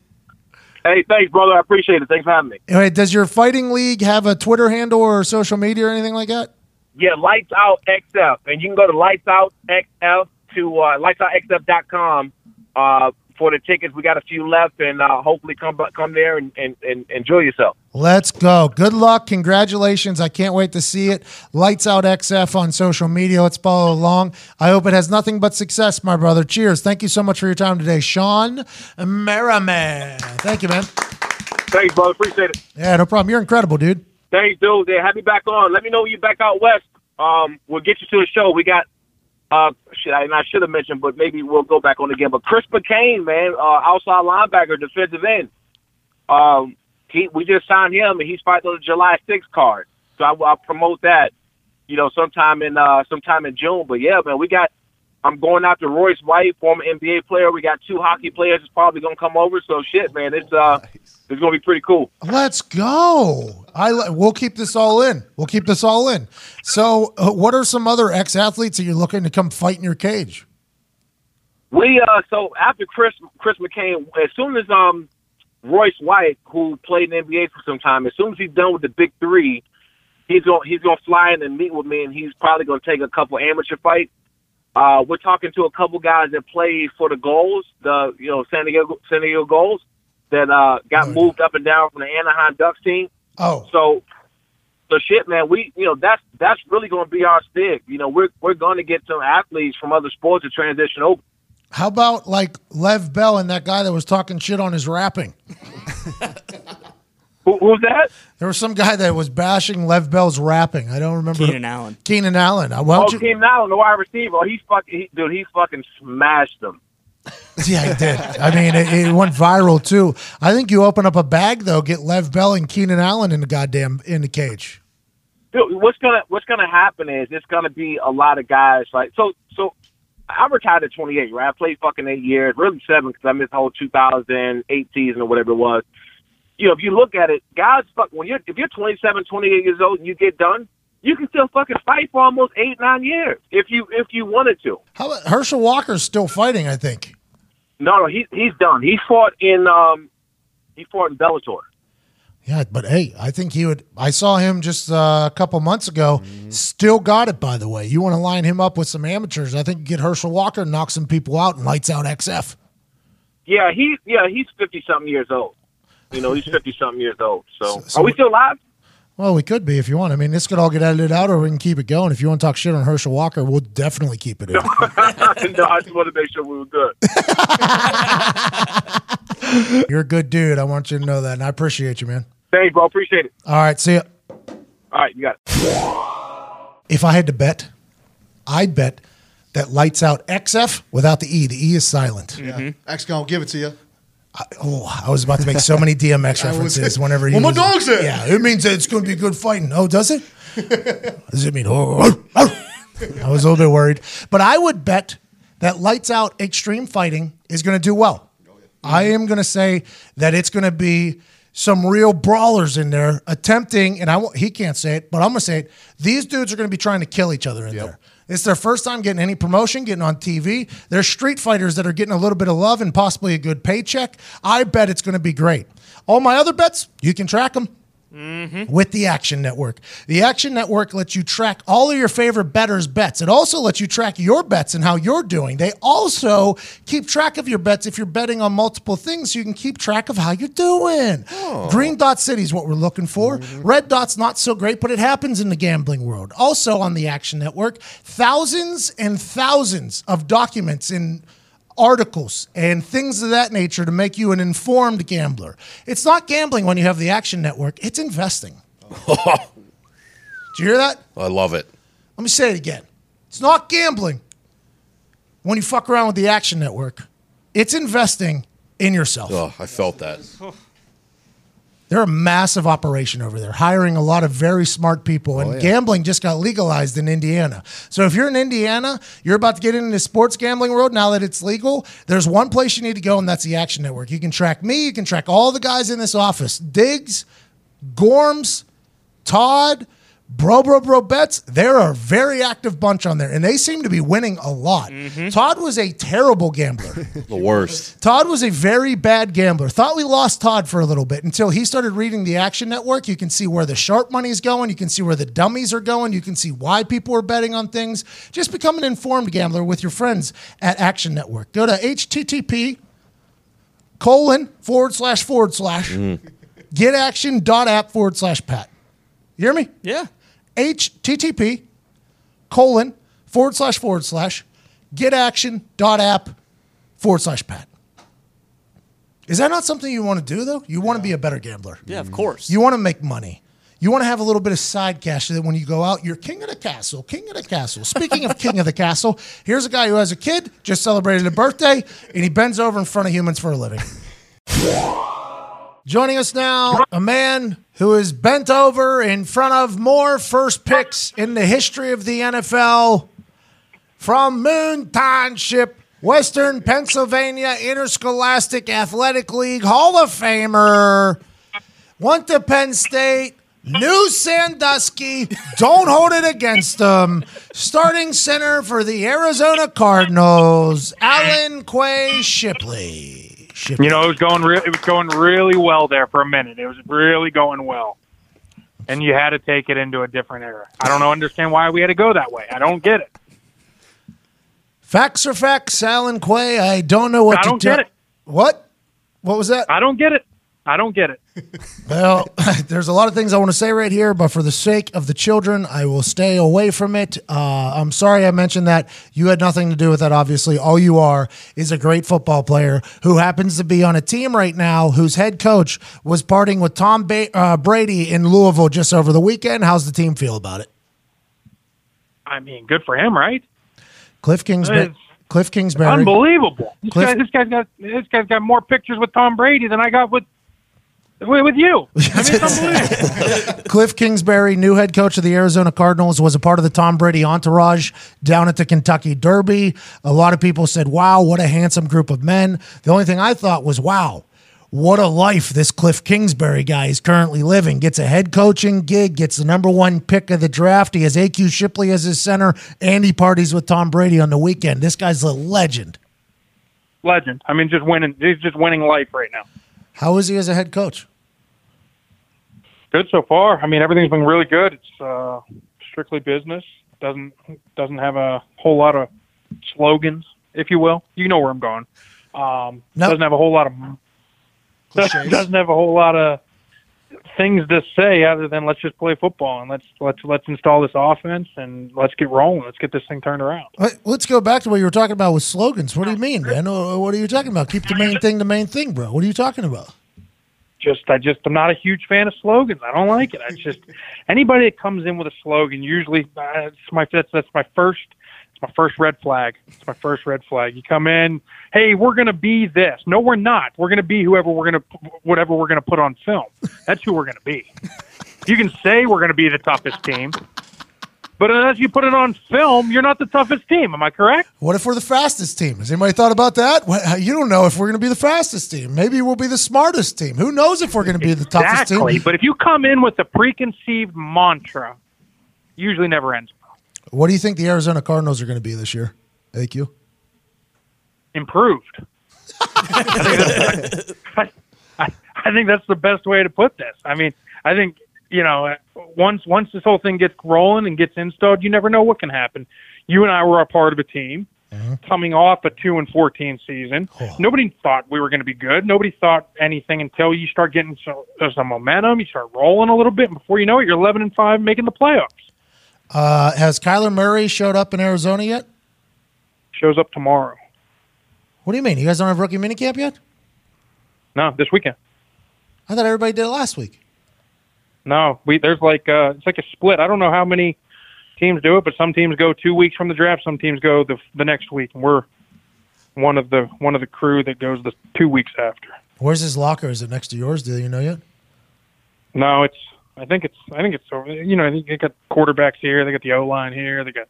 Hey, thanks, brother. I appreciate it. Thanks for having me. Anyway, does your fighting league have a Twitter handle or social media or anything like that? Yeah, Lights Out XF, and you can go to Lights Out XF to uh, lightsoutxf.com uh, for the tickets. We got a few left, and uh, hopefully come come there and, and, and enjoy yourself. Let's go. Good luck. Congratulations. I can't wait to see it. Lights Out XF on social media. Let's follow along. I hope it has nothing but success, my brother. Cheers. Thank you so much for your time today, Shawne Merriman. Thank you, man. Thanks, brother. Appreciate it. Yeah, no problem. You're incredible, dude. Thanks, dude. Yeah, have me back on. Let me know when you're back out west. Um, we'll get you to the show. We got uh, shit, and I should have mentioned, but maybe we'll go back on again. But Chris McCain, man, uh, outside linebacker, defensive end. Um, he we just signed him, and he's fighting on the July 6th card. So I, I'll promote that, you know, sometime in uh, sometime in June. But yeah, man, we got. I'm going after Royce White, former NBA player. We got two hockey players that's probably gonna come over. So shit, man, it's uh, it's gonna be pretty cool. Let's go. I li- we'll keep this all in. We'll keep this all in. So, uh, what are some other ex athletes that you're looking to come fight in your cage? We uh so after Chris Chris McCain, as soon as um Royce White, who played in the NBA for some time, as soon as he's done with the big three, he's gonna he's gonna fly in and meet with me, and he's probably gonna take a couple amateur fights. Uh, we're talking to a couple guys that played for the Gulls, the you know San Diego San Diego Gulls, that uh got Oh, yeah. moved up and down from the Anaheim Ducks team. Oh, So, so shit, man. We, you know, that's that's really going to be our stick. You know, we're we're going to get some athletes from other sports to transition over. how about like Le'Veon Bell and that guy that was talking shit on his rapping? (laughs) Who, who's that? There was some guy that was bashing Le'Veon Bell's rapping. I don't remember. Keenan Allen. Keenan Allen. Uh, why Oh, don't you- Keenan Allen, the wide receiver. Oh, he's fucking, he, dude. He's fucking smashed them. (laughs) Yeah, he did. I mean, it, it went viral too. I think you open up a bag though, get Le'Veon Bell and Keenan Allen in the goddamn in the cage. Dude, what's gonna what's gonna happen is it's gonna be a lot of guys like so so. I retired at 28, right? I played fucking eight years, really seven because I missed the whole 2008 season or whatever it was. You know, if you look at it, guys, fuck when you're if you're 27, 28 years old and you get done, you can still fucking fight for almost eight, nine years if you if you wanted to. How about Herschel Walker's still fighting? I think. No, no, he he's done. He fought in um he fought in Bellator. Yeah, but hey, I think he would. I saw him just uh, a couple months ago. Still got it, by the way. You want to line him up with some amateurs? I think you get Herschel Walker, and knock some people out, and lights out XF. Yeah, he yeah he's fifty something years old. You know, he's fifty something years old. So, So- so are we still live? Well, we could be if you want. I mean, this could all get edited out, or we can keep it going. If you want to talk shit on Herschel Walker, we'll definitely keep it in. (laughs) no, I just want to make sure we were good. (laughs) You're a good dude. I want you to know that, and I appreciate you, man. Thanks, bro. Appreciate it. All right, see ya. All right, you got it. If I had to bet, I'd bet that lights out XF without the E. The E is silent. Mm-hmm. X gonna give it to you. I, oh, I was about to make so many DMX (laughs) references whenever you. Well, my dog said. Yeah, it means that it's going to be good fighting. Oh, does it? (laughs) does it mean? Oh, oh, oh. I was a little bit worried, but I would bet that lights out extreme fighting is going to do well. Oh, I am going to say that it's going to be some real brawlers in there attempting, and I won't- he can't say it, but I'm going to say it. These dudes are going to be trying to kill each other in there. It's their first time getting any promotion, getting on TV. They're street fighters that are getting a little bit of love and possibly a good paycheck. I bet it's going to be great. All my other bets, you can track them Mm-hmm. with the Action Network. The Action Network lets you track all of your favorite bettors' bets. It also lets you track your bets and how you're doing. They also keep track of your bets if you're betting on multiple things so you can keep track of how you're doing. Oh. Green Dot City is what we're looking for. Mm-hmm. Red Dot's not so great, but it happens in the gambling world. Also on the Action Network, thousands and thousands of documents in articles and things of that nature to make you an informed gambler. It's not gambling when you have the Action Network, it's investing. (laughs) Do you hear that? I love it. Let me say it again. It's not gambling when you fuck around with the Action Network, it's investing in yourself. Oh, I felt that. (laughs) They're a massive operation over there, hiring a lot of very smart people. And oh, gambling just got legalized in Indiana. So if you're in Indiana, you're about to get into the sports gambling world now that it's legal. There's one place you need to go, and that's the Action Network. You can track me, you can track all the guys in this office Diggs, Gorms, Todd, Bro Bro Bro Bets. They're a very active bunch on there, and they seem to be winning a lot. Mm-hmm. Todd was a terrible gambler. (laughs) The worst. Todd was a very bad gambler. Thought we lost Todd for a little bit until he started reading the Action Network. You can see where the sharp money's going. You can see where the dummies are going. You can see why people are betting on things. Just become an informed gambler with your friends at Action Network. Go to http colon forward slash forward slash mm. getaction.app forward slash pat. You hear me? Yeah. Http colon forward slash forward slash getaction.app forward slash pat. Is that not something you want to do though? You want to be a better gambler. Yeah, of course. You want to make money. You want to have a little bit of side cash so that when you go out, you're king of the castle, king of the castle. Speaking of king of the castle, here's a guy who has a kid, just celebrated a birthday, and he bends over in front of humans for a living. (laughs) Joining us now, a man who is bent over in front of more first picks in the history of the NFL from Moon Township, Western Pennsylvania Interscholastic Athletic League Hall of Famer. Went to Penn State. Knew Sandusky. Don't hold it against them. Starting center for the Arizona Cardinals, Alan Quay Shipley. You know, it was going re- it was going really well there for a minute. It was really going well, and you had to take it into a different era. I don't know, understand why we had to go that way. I don't get it. Facts are facts, Alan Quay. I don't know what I to don't do. get it. What? What was that? I don't get it. I don't get it. Well, (laughs) there's a lot of things I want to say right here, but for the sake of the children, I will stay away from it. Uh, I'm sorry I mentioned that. You had nothing to do with that, obviously. All you are is a great football player who happens to be on a team right now whose head coach was partying with Tom ba- uh, Brady in Louisville just over the weekend. How's the team feel about it? I mean, good for him, right? Kliff Kingsbury. Kliff Kingsbury. Unbelievable. This, Kliff- guy, this guy's got this guy's got more pictures with Tom Brady than I got with with, with you. (laughs) I mean, it's unbelievable. (laughs) Kliff Kingsbury, new head coach of the Arizona Cardinals, was a part of the Tom Brady entourage down at the Kentucky Derby. A lot of people said, wow, what a handsome group of men. The only thing I thought was, wow, what a life this Kliff Kingsbury guy is currently living. Gets a head coaching gig, gets the number one pick of the draft. He has AQ Shipley as his center, and he parties with Tom Brady on the weekend. This guy's a legend. Legend. I mean, just winning. He's just winning life right now. How is he as a head coach? Good so far. I mean, everything's been really good. It's uh, strictly business. Doesn't doesn't have a whole lot of slogans, if you will. You know where I'm going. Um, Nope. Doesn't have a whole lot of (laughs) doesn't have a whole lot of things to say other than let's just play football and let's let's let's install this offense and let's get rolling. Let's get this thing turned around. Let's go back to what you were talking about with slogans. What do you mean, man? What are you talking about? Keep the main thing the main thing, bro. What are you talking about? Just I just I'm not a huge fan of slogans. I don't like it. I just (laughs) anybody that comes in with a slogan usually uh, it's my that's that's my first it's my first red flag. It's my first red flag. You come in, hey, we're gonna be this. No, we're not. We're gonna be whoever we're gonna whatever we're gonna put on film. That's who we're gonna be. You can say we're gonna be the toughest team. But unless you put it on film, you're not the toughest team. Am I correct? What if we're the fastest team? Has anybody thought about that? You don't know if we're going to be the fastest team. Maybe we'll be the smartest team. Who knows if we're going to be the toughest Exactly. team? But if you come in with a preconceived mantra, usually never ends. What do you think the Arizona Cardinals are going to be this year? AQ? improved. I, think I, I think that's the best way to put this. I mean, I think you know once once this whole thing gets rolling and gets installed, you never know what can happen. You and I were a part of a team coming off a two and fourteen season. Nobody thought we were going to be good. Nobody thought anything until you start getting some, some momentum. You start rolling a little bit, and before you know it, you're eleven and five, making the playoffs. Uh, has Kyler Murray showed up in Arizona yet? Shows up tomorrow. What do you mean? You guys don't have rookie minicamp yet? No, this weekend. I thought everybody did it last week. No, we there's like uh it's like a split. I don't know how many teams do it, but some teams go two weeks from the draft, some teams go the the next week, and we're one of the one of the crew that goes the two weeks after. Where's his locker? Is it next to yours? Do you know yet? No, it's I think it's I think it's. You know, I think they got quarterbacks here, they got the O line here, they got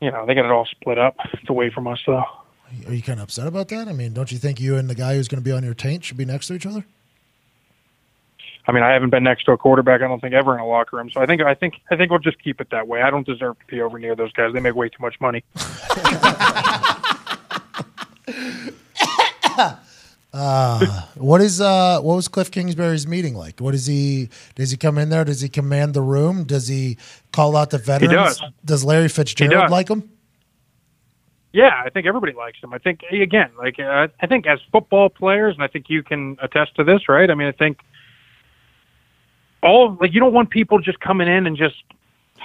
you know they got it all split up. It's away from us though. Are you kind of upset about that? I mean, don't you think you and the guy who's going to be on your taint should be next to each other? I mean, I haven't been next to a quarterback. I don't think ever in a locker room. So I think I think I think we'll just keep it that way. I don't deserve to be over near those guys. They make way too much money. (laughs) What is uh what was Kliff Kingsbury's meeting like? What is he does he come in there? Does he command the room? Does he call out the veterans? does. Larry Fitzgerald does. like him? Yeah, I think everybody likes him. I think again, like uh, I think as football players, and I think you can attest to this, right? I mean, I think all like you don't want people just coming in and just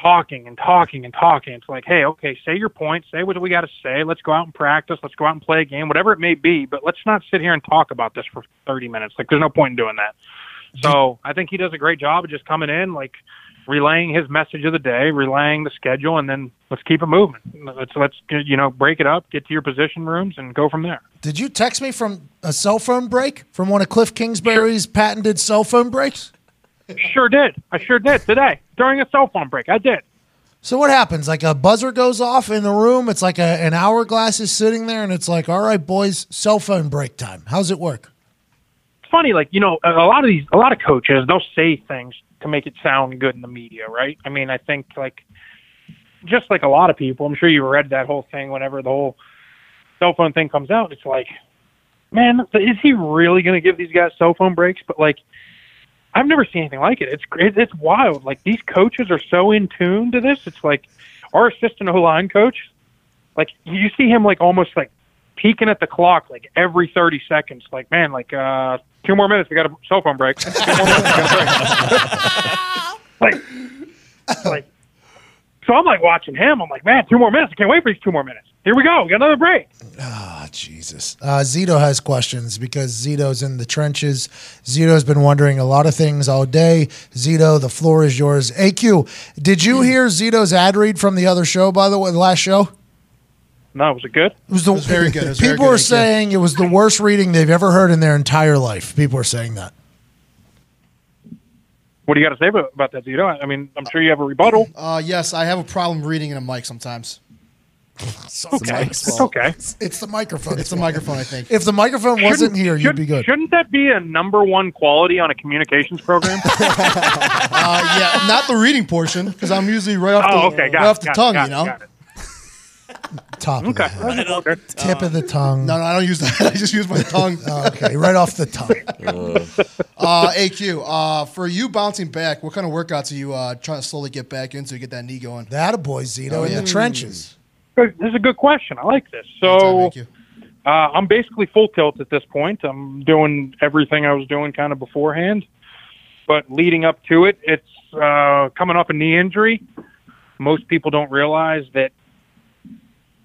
talking and talking and talking. It's like, hey, okay, say your point, say what we got to say. Let's go out and practice. Let's go out and play a game, whatever it may be. But let's not sit here and talk about this for thirty minutes. Like, there's no point in doing that. So I think he does a great job of just coming in, like relaying his message of the day, relaying the schedule, and then let's keep it moving. Let's let's you know break it up, get to your position rooms, and go from there. Did you text me from a cell phone break from one of Kliff Kingsbury's patented cell phone breaks? Sure did. I sure did today during a cell phone break. I did. So what happens? Like a buzzer goes off in the room. It's like a, an hourglass is sitting there, and it's like, all right, boys, cell phone break time. How's it work? It's funny, like you know, a a lot of these, a lot of coaches, they'll say things to make it sound good in the media, right? I mean, I think like just like a lot of people, I'm sure you read that whole thing whenever the whole cell phone thing comes out. It's like, man, is he really going to give these guys cell phone breaks? But like, I've never seen anything like it. It's it's wild. Like these coaches are so in tune to this. It's like our assistant O line coach, like you see him like almost like peeking at the clock like every 30 seconds. Like, man, like uh two more minutes, we got a cell phone break. (laughs) Two minutes, we got a break. (laughs) like, like, so I'm like watching him. I'm like, man, two more minutes. I can't wait for these two more minutes. Here we go. We got another break. Ah, Jesus. Uh, Zito has questions because Zito's in the trenches. Zito's been wondering a lot of things all day. Zito, the floor is yours. AQ, did you hear Zito's ad read from the other show, by the way, the last show? No, was it good? It was, the, was very good. It was very people good, were thank you. saying it was the worst reading they've ever heard in their entire life. People were saying that. What do you got to say about, about that, Zito? I mean, I'm sure you have a rebuttal. Uh, yes, I have a problem reading in a mic sometimes. (laughs) okay, it's okay. It's the microphone. It's the microphone, I think. If the microphone wasn't here, you'd be good. Shouldn't that be a number one quality on a communications program? (laughs) Uh, yeah, not the reading portion because I'm usually right off the, oh, okay, got right it, off the got it, got got you it, know. Got it. Top of Okay, the head. okay. tip of the tongue. No, no, I don't use that. (laughs) I just use my tongue. (laughs) Okay, right off the tongue. (laughs) Uh, AQ, uh, for you bouncing back, what kind of workouts are you uh, trying to slowly get back into to get that knee going? That a boy, Zito, Oh, in yeah. the trenches. Good. This is a good question. I like this. Anytime, So AQ. uh, I'm basically full tilt at this point. I'm doing everything I was doing kind of beforehand, but leading up to it, it's uh, coming off a knee injury. Most people don't realize that,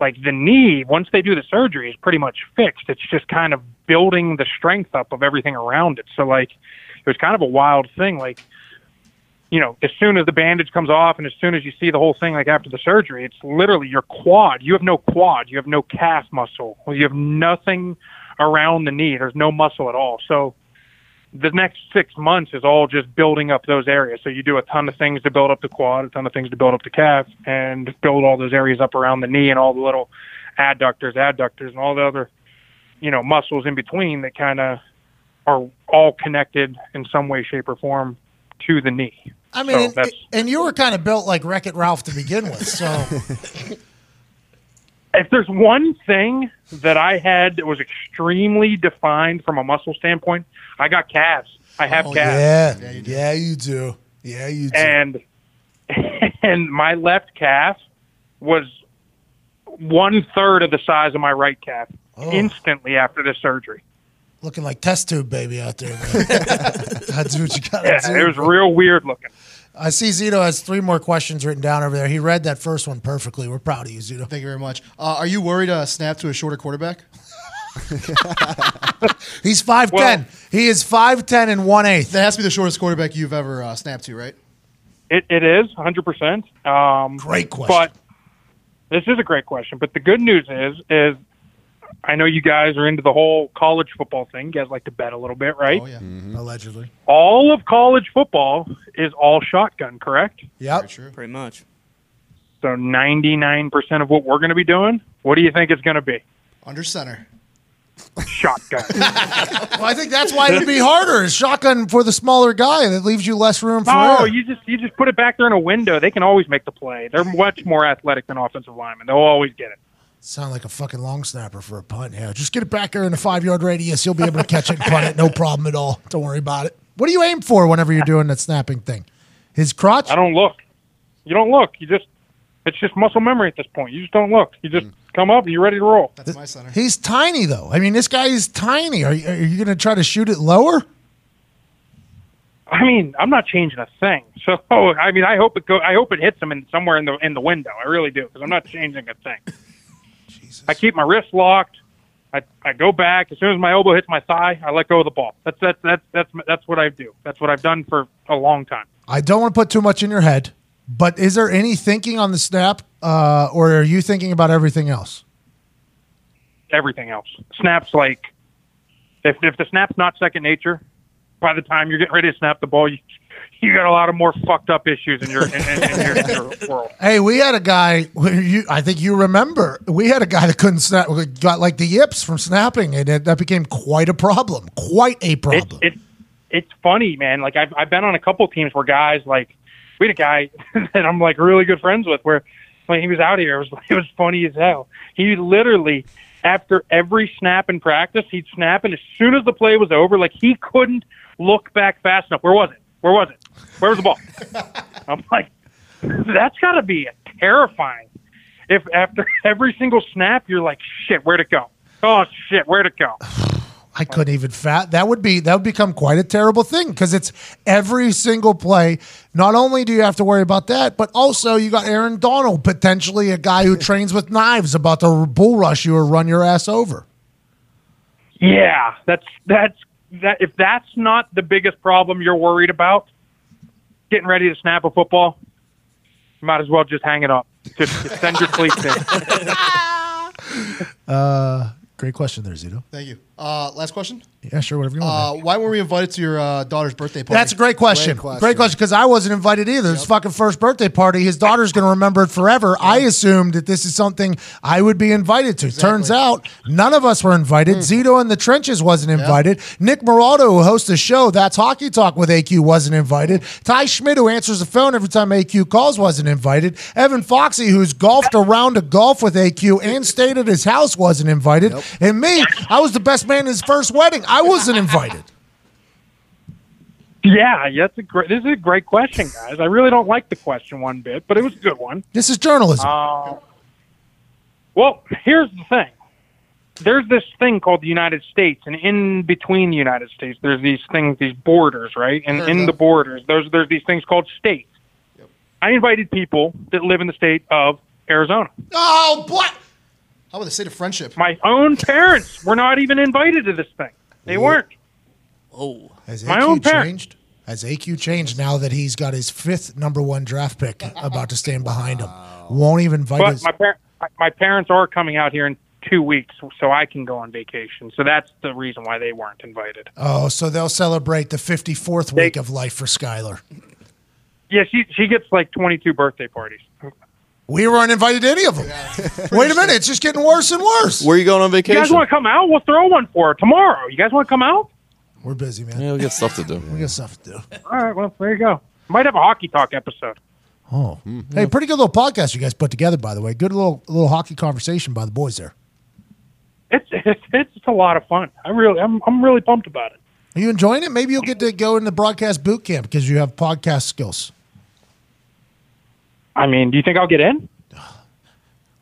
like the knee, once they do the surgery, is pretty much fixed. It's just kind of building the strength up of everything around it. So like, it was kind of a wild thing. Like, you know, as soon as the bandage comes off and as soon as you see the whole thing, like after the surgery, it's literally your quad. You have no quad. You have no calf muscle. You have nothing around the knee. There's no muscle at all. So the next six months is all just building up those areas. So you do a ton of things to build up the quad, a ton of things to build up the calf, and build all those areas up around the knee and all the little adductors, adductors, and all the other, you know, muscles in between that kind of are all connected in some way, shape, or form to the knee. I mean, So and, and you were kind of built like Wreck It Ralph to begin with. So (laughs) if there's one thing that I had that was extremely defined from a muscle standpoint, I got calves. I have Oh, calves. yeah, yeah, you do. Yeah, you do. and (laughs) and my left calf was one third of the size of my right calf Oh. instantly after the surgery. Looking like test tube baby out there, man. (laughs) (laughs) That's what you got Yeah, do. it was real weird looking. I see Zito has three more questions written down over there. He read that first one perfectly. We're proud of you, Zito. Thank you very much. Uh, are you worried uh, snap to a shorter quarterback? (laughs) He's 5'10. Well- he is 5'10 and 1 8. That has to be the shortest quarterback you've ever uh, snapped to, right? It, it is 100%. Um, Great question. But this is a great question. But the good news is, is I know you guys are into the whole college football thing. You guys like to bet a little bit, right? Oh, yeah. Mm-hmm. Allegedly. All of college football is all shotgun, correct? Yep. Very true. Pretty much. So 99% of what we're going to be doing, what do you think it's going to be? Under center. Shotgun. (laughs) Well, I think that's why it would be harder. Shotgun for the smaller guy that leaves you less room for oh, error. you just you just put it back there in a window. They can always make the play. They're much more athletic than offensive linemen. They'll always get it. Sound like a fucking long snapper for a punt. Yeah, just get it back there in a five yard radius. You'll be able to catch it and punt it. No problem at all. Don't worry about it. What do you aim for whenever you're doing that snapping thing? His crotch? I don't look. You don't look. You just it's just muscle memory at this point. You just don't look. You just mm. come up and you're ready to roll. That's my center. He's tiny though. I mean, this guy is tiny. Are you, are you going to try to shoot it lower? I mean, I'm not changing a thing. (laughs) So I mean, I hope it go. I hope it hits him in somewhere in the in the window. I really do because I'm not changing a thing. I keep my wrist locked. I, I go back as soon as my elbow hits my thigh. I let go of the ball. That's that's that's that's that's what I do. That's what I've done for a long time. I don't want to put too much in your head, but is there any thinking on the snap, uh, or are you thinking about everything else? Everything else snaps like if if the snap's not second nature, by the time you're getting ready to snap the ball, you you got a lot of more fucked up issues in your in, in, in your, in your (laughs) world. Hey, we had a guy. You, I think you remember. We had a guy that couldn't snap. Got like the yips from snapping, and it, that became quite a problem. Quite a problem. it, it's funny, man. Like I've I've been on a couple teams where guys like we had a guy (laughs) that I'm like really good friends with where when he was out here it was (laughs) it was funny as hell. He literally after every snap in practice he'd snap and as soon as the play was over, like he couldn't look back fast enough. Where was it? Where was it? Where was the ball? (laughs) I'm like, that's got to be terrifying. If after (laughs) every single snap you're like, shit, where'd it go? Oh shit, where'd it go? (sighs) I couldn't even fat. That would be that would become quite a terrible thing because it's every single play. Not only do you have to worry about that, but also you got Aaron Donald, potentially a guy who trains with knives, about to bull rush you or run your ass over. Yeah, that's that's that. If that's not the biggest problem you're worried about, getting ready to snap a football, you might as well just hang it up. Just send your cleats in. (laughs) (laughs) Uh, great question there, Zito. Thank you. Uh, last question. Yeah, sure, whatever you want. Uh, why weren't we invited to your uh, daughter's birthday party? That's a great question. Great question. Great question because I wasn't invited either. It's fucking first birthday party. His daughter's going to remember it forever. I assumed that this is something I would be invited to. Turns out none of us were invited. Zito in the trenches wasn't invited. Nick Moraldo, who hosts the show That's Hockey Talk with AQ, wasn't invited. Ty Schmidt, who answers the phone every time AQ calls, wasn't invited. Evan Foxy, who's golfed around a golf with AQ and stayed at his house, wasn't invited. And me, I was the best man in his first wedding. I wasn't invited. Yeah, that's a great. This is a great question, guys. I really don't like the question one bit, but it was a good one. This is journalism. Uh, well, here's the thing. There's this thing called the United States, and in between the United States, there's these things, these borders, right? And in the borders, there's there's these things called states. I invited people that live in the state of Arizona. oh, boy. How about the state of friendship? My own parents were not even invited to this thing. They weren't. Oh, Has My AQ own parent. changed? Has AQ changed now that he's got his fifth number one draft pick about to stand behind him? Won't even invite But his. my par- my parents are coming out here in two weeks, so I can go on vacation. So that's the reason why they weren't invited. oh, so they'll celebrate the 54th They- week of life for Skylar. Yeah, she she gets like 22 birthday parties. We weren't invited to any of them. (laughs) Wait a minute, it's just getting worse and worse. Where are you going on vacation? You guys want to come out? We'll throw one for tomorrow. You guys want to come out? We're busy, man. Yeah, we got stuff to do. We got stuff to do. All right, well, there you go. Might have a hockey talk episode. Oh, hmm, hey, pretty good little podcast you guys put together, by the way. Good little little hockey conversation by the boys there. It's it's it's a lot of fun. I really I'm I'm really pumped about it. Are you enjoying it? Maybe you'll get to go in the broadcast boot camp because you have podcast skills. I mean, do you think I'll get in?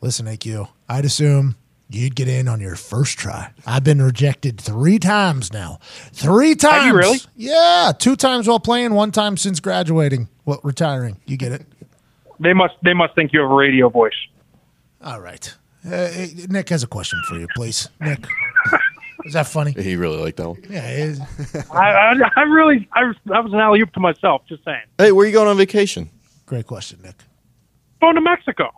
Listen, AQ, I'd assume you'd get in on your first try. I've been rejected three times now. Three times. you really? Yeah, two times while playing, one time since graduating. Well, retiring. You get it? They must they must think you have a radio voice. All right. Uh, hey, Nick has a question for you, please. Nick, (laughs) is that funny? He really liked that one. Yeah, it is. (laughs) I, I I really I was that was an alley oop to myself. Just saying. Hey, where are you going on vacation? Great question, Nick. Going to Mexico.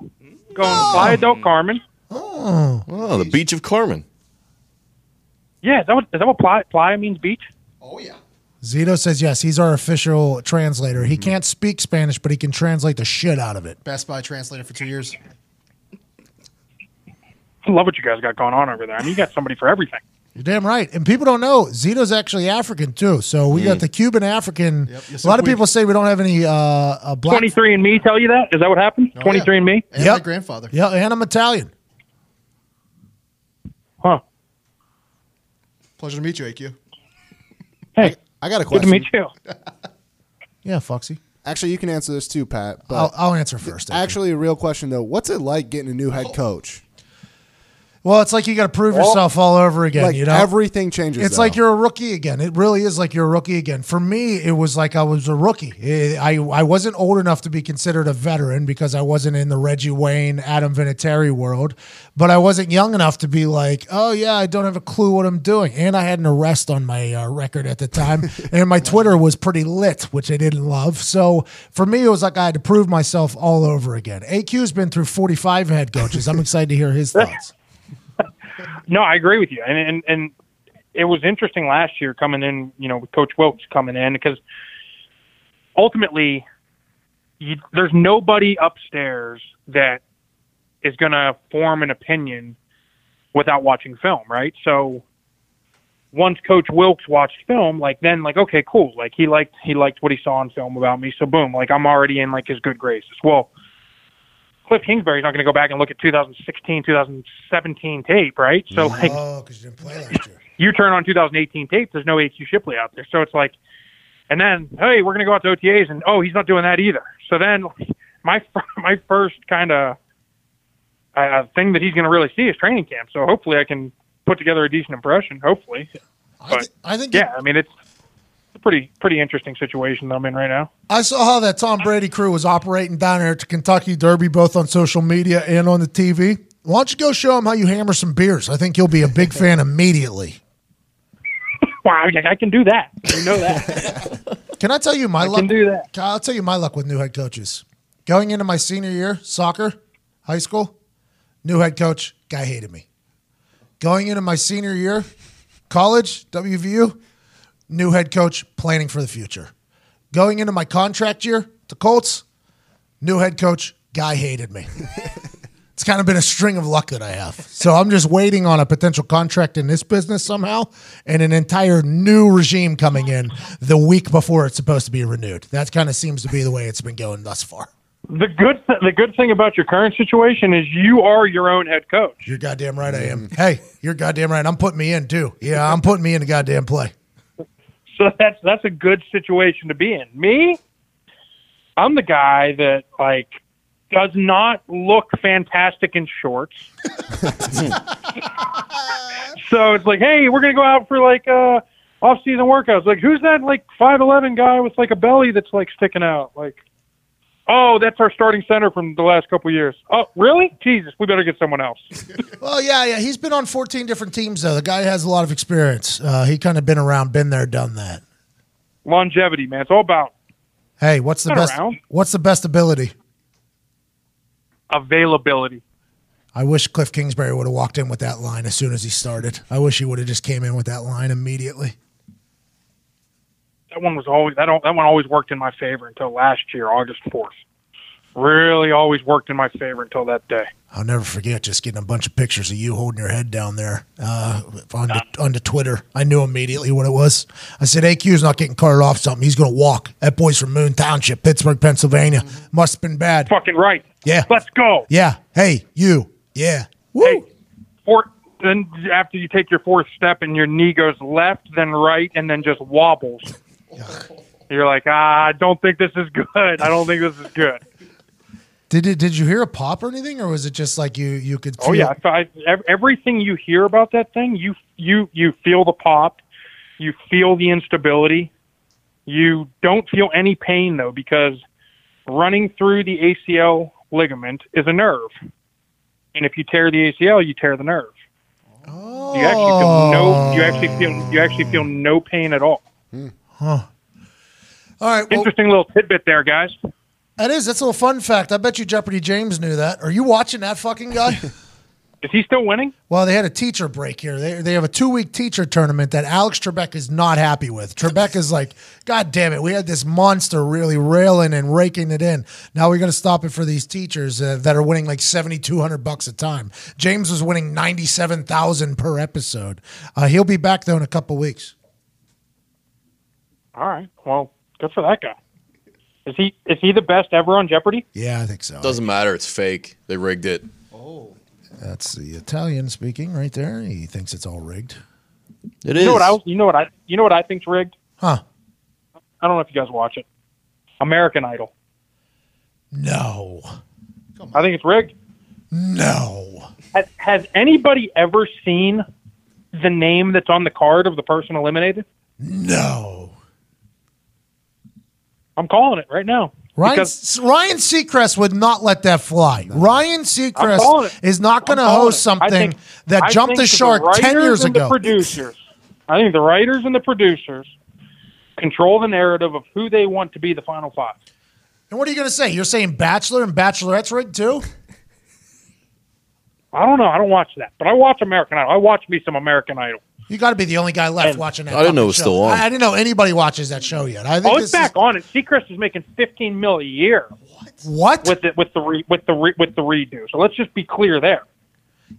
Going to Playa del hmm. Carmen. Oh, Oh, the beach of Carmen. Yeah, is that what is that what Playa, Playa means? Beach. Oh yeah. Zito says yes. He's our official translator. He hmm. can't speak Spanish, but he can translate the shit out of it. Best Buy translator for two years. I love what you guys got going on over there. I mean, you got somebody for everything. You're damn right. And people don't know Zito's actually African too. So we got the Cuban African. Yep, yes, a lot of we- people say we don't have any uh, uh black. Twenty three and Me tell you that? Is that what happened? Oh, Twenty three and Me. And Yep. my grandfather. Yeah, and I'm Italian. Huh. Pleasure to meet you, AQ. Hey, I got a question. good to meet you. (laughs) Yeah, Foxy. Actually, you can answer this too, Pat. But I'll, I'll answer first. I actually, a real question though: What's it like getting a new head coach? Well, it's like you got to prove yourself all over again. Like you know, everything changes. It's though. like you're a rookie again. It really is like you're a rookie again. For me, it was like I was a rookie. Eh, I I wasn't old enough to be considered a veteran because I wasn't in the Reggie Wayne, Adam Vinatieri world, but I wasn't young enough to be like, oh yeah, I don't have a clue what I'm doing. And I had an arrest on my uh, record at the time, (laughs) and my Twitter was pretty lit, which I didn't love. So for me, it was like I had to prove myself all over again. AQ's been through 45 head coaches. I'm excited to hear his (laughs) thoughts. No, I agree with you, and and and it was interesting last year coming in, you know, with Coach Wilks coming in because ultimately, you, there's nobody upstairs that is going to form an opinion without watching film, right? So once Coach Wilks watched film, like then, like okay, cool, like he liked he liked what he saw on film about me, so boom, like I'm already in like his good graces. Well. Kliff Kingsbury's not going to go back and look at 2016, 2017 tape, right? So like, Oh, because you didn't play last year. (laughs) you turn on 2018 tape, there's no AQ Shipley out there. So it's like, and then, hey, we're going to go out to OTAs, and oh, he's not doing that either. So then, (laughs) my (laughs) my first kind of uh, thing that he's going to really see is training camp. So hopefully, I can put together a decent impression. Hopefully, I, But, thi- I think yeah. I mean, it's pretty pretty interesting situation that I'm in right now. I saw how that Tom Brady crew was operating down there at the Kentucky Derby, both on social media and on the TV. Why don't you go show him how you hammer some beers? I think you'll be a big (laughs) fan immediately. (laughs) Wow, I I can do that. You know that. (laughs) Can I tell you my I luck? can do that. I'll tell you my luck with new head coaches. Going into my senior year, soccer, high school, new head coach, guy hated me. Going into my senior year, college, WVU, new head coach, planning for the future. Going into my contract year, the Colts, new head coach, guy hated me. (laughs) it's kind of been a string of luck that I have. So I'm just waiting on a potential contract in this business somehow and an entire new regime coming in the week before it's supposed to be renewed. That kind of seems to be the way it's been going thus far. The good th- the good thing about your current situation is you are your own head coach. You're goddamn right I am. Hey, you're goddamn right. I'm putting me in too. Yeah, I'm putting me in the goddamn play. (laughs) So that's that's a good situation to be in. Me, I'm the guy that like does not look fantastic in shorts. (laughs) so it's like, hey, we're gonna go out for like uh off season workouts. Like who's that like five eleven guy with like a belly that's like sticking out? Like Oh, that's our starting center from the last couple of years. Oh, really? Jesus, we better get someone else. (laughs) Well, yeah, yeah. He's been on 14 different teams though. The guy has a lot of experience. Uh, he kind of been around, been there, done that. Longevity, man. It's all about Hey, what's the best? around. What's the best ability? availability. I wish Kliff Kingsbury would have walked in with that line as soon as he started. I wish he would have just came in with that line immediately. That one was always that that one always worked in my favor until last year, August fourth. Really, always worked in my favor until that day. I'll never forget just getting a bunch of pictures of you holding your head down there uh, onto, onto Twitter. I knew immediately what it was. I said, AQ's not getting carted off something. He's going to walk. That boy's from Moon Township, Pittsburgh, Pennsylvania. Must have been bad. Fucking right. Yeah. Let's go. Yeah. Hey, you. Yeah. Woo. Hey, four, then after you take your fourth step and your knee goes left, then right, and then just wobbles. You're like, ah, I don't think this is good. I don't think this is good. (laughs) Did it? Did you hear a pop or anything, or was it just like you you could? Feel Oh yeah, so I, everything you hear about that thing, you you you feel the pop, you feel the instability. You don't feel any pain though because running through the ACL ligament is a nerve, and if you tear the ACL, you tear the nerve. You actually feel no. You actually feel you actually feel no pain at all. All right. Well, Interesting little tidbit there, guys. that is. That's a little fun fact. I bet you Jeopardy James knew that. Are you watching that fucking guy? (laughs) Is he still winning? well, they had a teacher break here. They, they have a two week teacher tournament that Alex Trebek is not happy with. Trebek is like, God damn it, we had this monster really railing and raking it in. Now we're going to stop it for these teachers uh, that are winning like seventy two hundred bucks a time. James was winning ninety seven thousand per episode. Uh, he'll be back though in a couple weeks. All right. Well, good for that guy. Is he is he the best ever on Jeopardy? Yeah, I think so. Doesn't matter. It's fake. They rigged it. Oh, that's the Italian speaking right there. He thinks it's all rigged. It You is. know what I you know what I you know what I think's rigged? Huh? I don't know if you guys watch it. American Idol. No. I think it's rigged. No. Has, has anybody ever seen the name that's on the card of the person eliminated? No. I'm calling it right now. Ryan, Because Ryan Seacrest would not let that fly. Ryan Seacrest is not going to host it. Something think- that I jumped the think shark 10 years and ago. The producers. I think the writers and the producers control the narrative of who they want to be the final five. and what are you going to say? You're saying Bachelor and Bachelorette's rigged too? I don't know. I don't watch that, but I watch American Idol. I watch me some American Idol. You got to be the only guy left And- watching that. Show. I didn't know fucking it was show. still on. I, I didn't know anybody watches that show yet. I think Oh, this it's back on it. Seacrest is making 15 mil a year Is, what? with the with the re, with the re, with the redo. So let's just be clear there.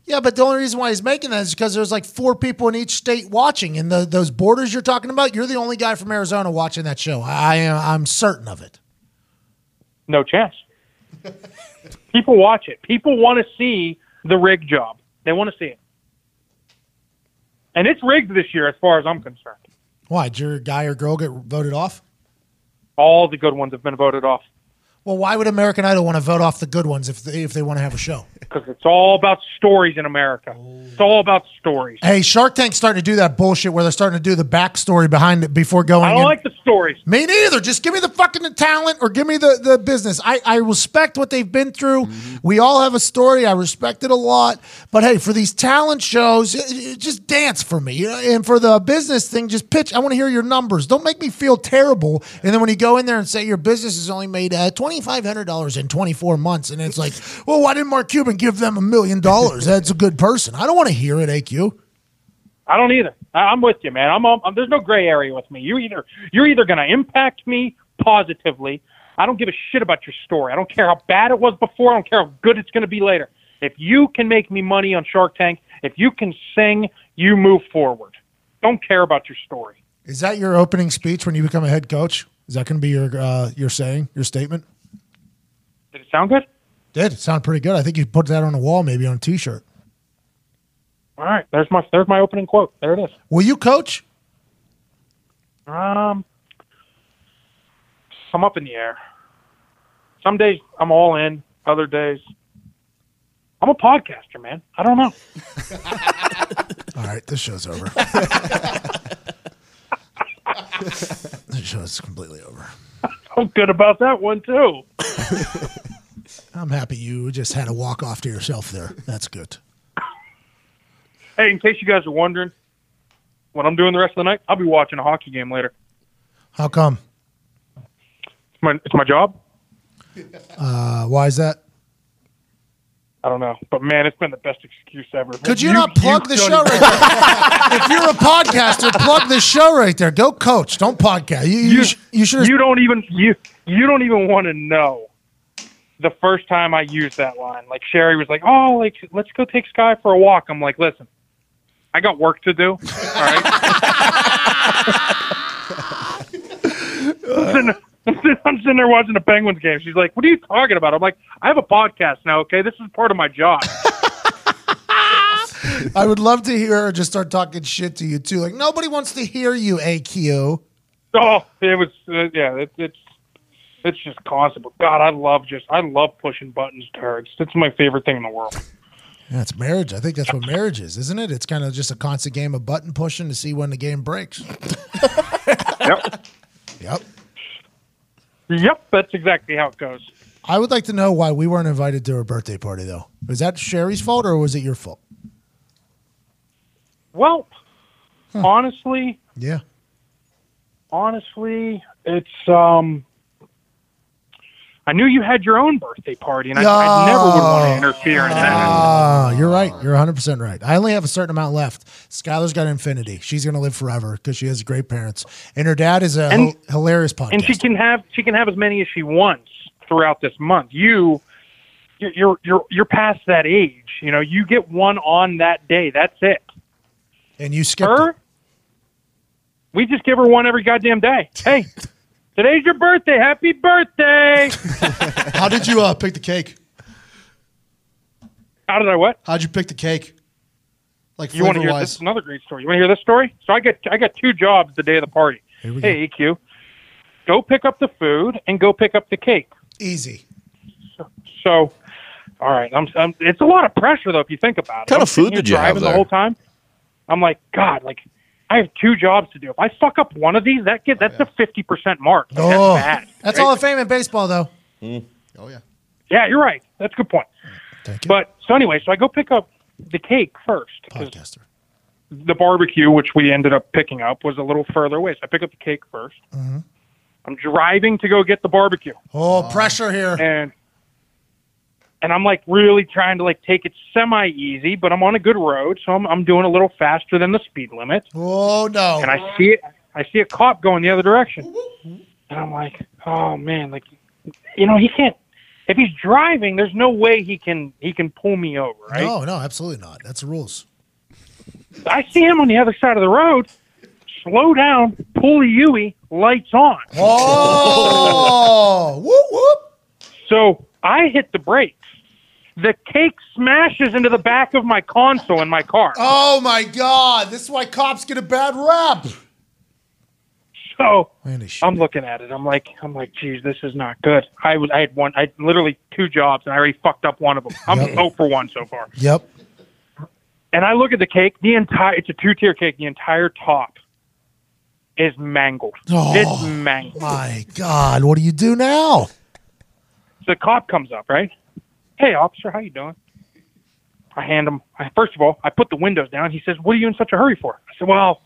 Yeah, but the only reason why he's making that is because there's like four people in each state watching, and the, those borders you're talking about, you're the only guy from Arizona watching that show. I am. I'm certain of it. No chance. (laughs) People watch it. People want to see the rig job. They want to see it. And it's rigged this year, as far as I'm concerned. Why? Did your guy or girl get voted off? All the good ones have been voted off Well, why would American Idol want to vote off the good ones if they, if they want to have a show? because it's all about stories in America. It's all about stories. Hey, Shark Tank's starting to do that bullshit where they're starting to do the backstory behind it before going. I don't in. like the stories. Me neither. Just give me the fucking talent or give me the, the business. I, I respect what they've been through. We all have a story. I respect it a lot. But hey, for these talent shows, just dance for me. And for the business thing, just pitch. I want to hear your numbers. Don't make me feel terrible. And then when you go in there and say your business has only made uh, $25 $2,500 in 24 months. And it's like, well, why didn't Mark Cuban give them a million dollars? That's a good person. I don't want to hear it, AQ. I don't either. I- I'm with you, man. I'm, I'm there's no gray area with me. You either you're either going to impact me positively. I don't give a shit about your story. I don't care how bad it was before. I don't care how good it's going to be later. If you can make me money on Shark Tank, if you can sing, you move forward. Don't care about your story. Is that your opening speech when you become a head coach? Is that going to be your uh, your saying, your statement? Did it sound good? Did it sound pretty good? I think you put that on the wall, maybe on a T-shirt. All right, there's my there's my opening quote. There it is. Will you coach? Um, I'm up in the air. Some days I'm all in. Other days, I'm a podcaster, man. I don't know. (laughs) All right, this show's over. (laughs) this show's completely over. I'm good about that one too. (laughs) I'm happy you just had a walk off to yourself there. That's good. Hey, in case you guys are wondering what I'm doing the rest of the night, I'll be watching a hockey game later. How come? It's my it's my job. Uh, why is that? I don't know, but man, it's been the best excuse ever. Could you, not plug the show right there? (laughs) if you're a podcaster, plug the show right there. Go coach. Don't podcast. You you, You, you should. You don't even you you don't even want to know the first time I used that line. Like Sherry was like, "Oh, like let's go take Sky for a walk." I'm like, "Listen, I got work to do." All right. I'm, sitting, I'm sitting- I'm sitting there watching the Penguins game. She's like, "What are you talking about?" I'm like, "I have a podcast now. Okay, this is part of my job." (laughs) I would love to hear her just start talking shit to you too. Like nobody wants to hear you, AQ. Oh, it was uh, yeah. It, it's it's just constant. But God, I love just I love pushing buttons, turds. It's my favorite thing in the world. Yeah, it's marriage. I think that's what marriage is, isn't it? It's kind of just a constant game of button pushing to see when the game breaks. Yep. (laughs) Yep. Yep, that's exactly how it goes. I would like to know why we weren't invited to her birthday party though. Was that Sherry's fault or was it your fault? Well, honestly, Yeah. honestly, it's um. I knew you had your own birthday party, and I, I never would want to interfere in that. Ah, you're right. You're 100% right. I only have a certain amount left. Skylar's got infinity. She's going to live forever because she has great parents. And her dad is a And- hil- hilarious podcast. And she can have she can have as many as she wants throughout this month. You, you're you're you're, past that age. You know, you get one on that day. That's it. and you skipped her, it. we just give her one every goddamn day. Hey, today's your birthday. Happy birthday! (laughs) How did you uh, pick the cake? How did I what? How'd you pick the cake? Like You want to flavor hear this? is Another great story. You want to hear this story? So I get I got two jobs the day of the party. Here we go. Hey, AQ, go pick up the food and go pick up the cake. Easy. So, all right, I'm, I'm. It's a lot of pressure though if you think about it. What Kind I'm of food sitting here did you have driving the whole time? I'm like, God, like I have two jobs to do. If I fuck up one of these, that get that's a fifty percent mark. Like, Oh, that's bad. that's right? all of fame in baseball, though. Oh yeah. Yeah, you're right. That's a good point. Thank you. But so anyway, so I go pick up the cake first 'cause podcaster. the barbecue, which we ended up picking up, was a little further away. So I pick up the cake 1st i Mm-hmm. I'm driving to go get the barbecue, Oh, pressure here. and and I'm like really trying to like take it semi easy, but I'm on a good road, so I'm I'm doing a little faster than the speed limit, Oh no. and I see it. I see a cop going the other direction, and I'm like, oh man, like you know he can't. If he's driving, there's no way he can he can pull me over, right? No, no, absolutely not. That's the rules. I see him on the other side of the road. Slow down, pull a Yui, lights on. Oh, (laughs) whoop whoop. So I hit the brakes. The cake smashes into the back of my console in my car. Oh my God! This is why cops get a bad rap. So Man, they shit. I'm looking at it. I'm like, I'm like, geez, this is not good. I was, I had one, I had literally two jobs, and I already fucked up one of them. I'm Yep. 0 for one so far. Yep. And I look at the cake. The entire, it's a two tier cake. The entire top is mangled. Oh. It's mangled. My God, what do you do now? the cop comes up, right? Hey, officer, how you doing? I hand him. I, first of all, I put the windows down. He says, "What are you in such a hurry for?" I said, "Well,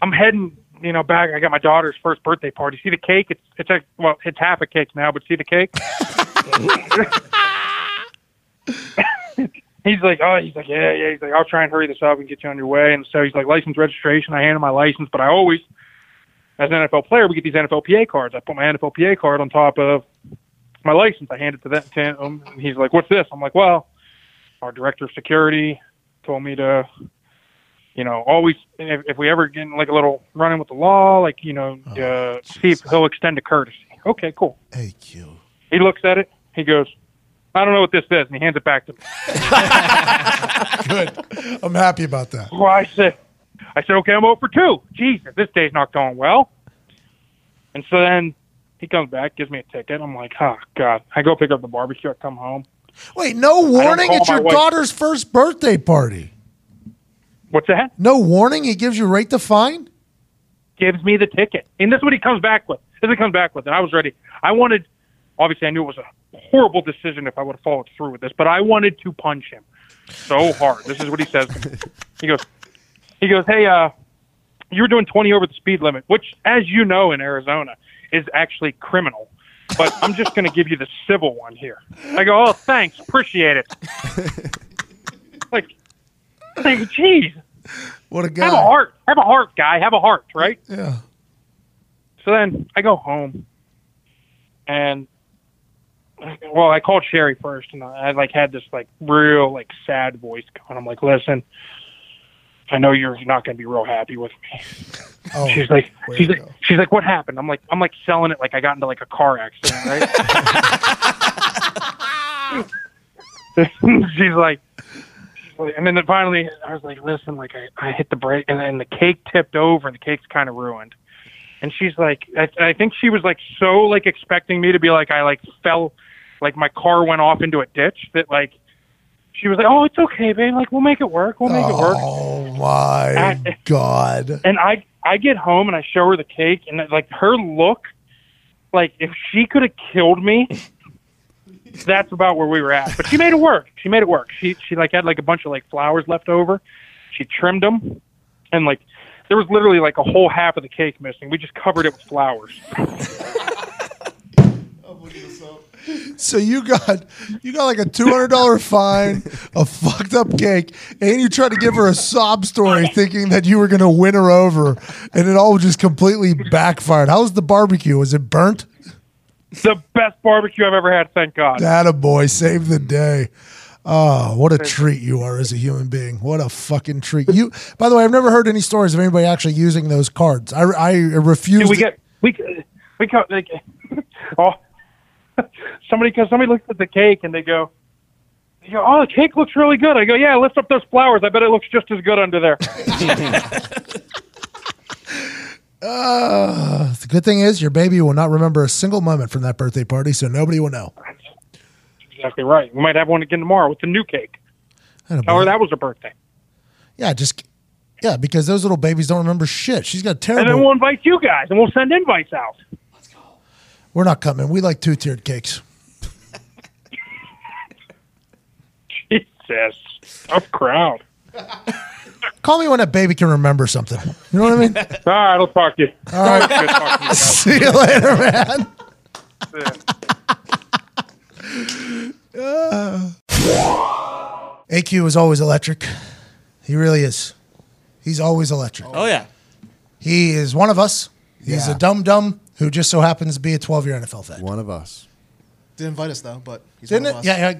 I'm heading you know, back. I got my daughter's first birthday party. See the cake? It's it's a well, it's half a cake now, but see the cake? (laughs) he's like, oh, he's like, yeah, yeah. He's like, I'll try and hurry this up and get you on your way. And so he's like, license registration. I hand him my license, but I always, as an NFL player, we get these NFLPA cards. I put my NFLPA card on top of my license. I hand it to that to him. And he's like, what's this? I'm like, well, our director of security told me to, you know, always if, if we ever get in like a little run-in with the law, like you know, uh, see if he'll extend a courtesy. Okay, cool. AQ. He looks at it. He goes, I don't know what this is, and he hands it back to me. (laughs) Good. I'm happy about that. Well, I said, I said, okay, I'm over for two. Jesus, this day's not going well. And so then he comes back, gives me a ticket. I'm like, oh god. I go pick up the barbecue. I come home. Wait, no warning? It's your wife. daughter's first birthday party. What's that? No warning? He gives you rate the fine? Gives me the ticket, and this is what he comes back with. This is what he comes back with, and I was ready. I wanted. Obviously, I knew it was a horrible decision if I would have followed through with this, but I wanted to punch him so hard. This is what he says. He goes, he goes, hey, uh, you were doing 20 over the speed limit, which, as you know, in Arizona, is actually criminal. But I'm just going to give you the civil one here. I go, oh, thanks, appreciate it. (laughs) like, like, geez, What a guy. have a heart, have a heart, guy, have a heart, right? Yeah. So then I go home, and well, I called Sherry first, and I like had this like real like sad voice going. I'm like, listen, I know you're not going to be real happy with me. Oh, she's like, she's like, go. she's like, what happened? I'm like, I'm like selling it like I got into like a car accident, right? (laughs) she's like, she's like, and then finally I was like, listen, like I, I hit the brake, and then the cake tipped over, and the cake's kind of ruined. And she's like, I, I think she was like so like expecting me to be like I like fell, like my car went off into a ditch that like. She was like, "Oh, it's okay, babe. Like, we'll make it work. We'll make it work." Oh my I- God. And I I get home and I show her the cake and like her look, like if she could have killed me, that's about where we were at. But she made it work. She made it work. She she like had like a bunch of like flowers left over. She trimmed them, and like there was literally like a whole half of the cake missing. We just covered it with flowers. (laughs) So you got you got like a two hundred dollar fine, a fucked up cake, and you tried to give her a sob story, thinking that you were going to win her over, and it all just completely backfired. How was the barbecue? Was it burnt? The best barbecue I've ever had. Thank God. That a boy, saved the day. Oh, what a treat you are as a human being! What a fucking treat. You. By the way, I've never heard any stories of anybody actually using those cards. I I refuse. Dude, we get we we go like (laughs) oh (laughs) somebody because somebody looks at the cake and they go. they go, Oh, the cake looks really good. I go, yeah. Lift up those flowers. I bet it looks just as good under there. Uh, (laughs) the good thing is your baby will not remember a single moment from that birthday party, so nobody will know. exactly right. We might have one again tomorrow with the new cake. Tell her that was her birthday, Yeah, just yeah, because those little babies don't remember shit. She's got terrible. and then we'll invite you guys and we'll send invites out. We're not coming. We like two tiered cakes. Jesus, tough crowd. Call me when that baby can remember something. You know what I mean? All right, I'll talk to you. All right. Good talking to you guys. (laughs) See you later, man. AQ is always electric. He really is. He's always electric. Oh yeah. He is one of us. He's Yeah. a dumb dumb who just so happens to be a 12 year NFL vet. One of us. Didn't invite us though, but he's Didn't one it? of us. Yeah, yeah,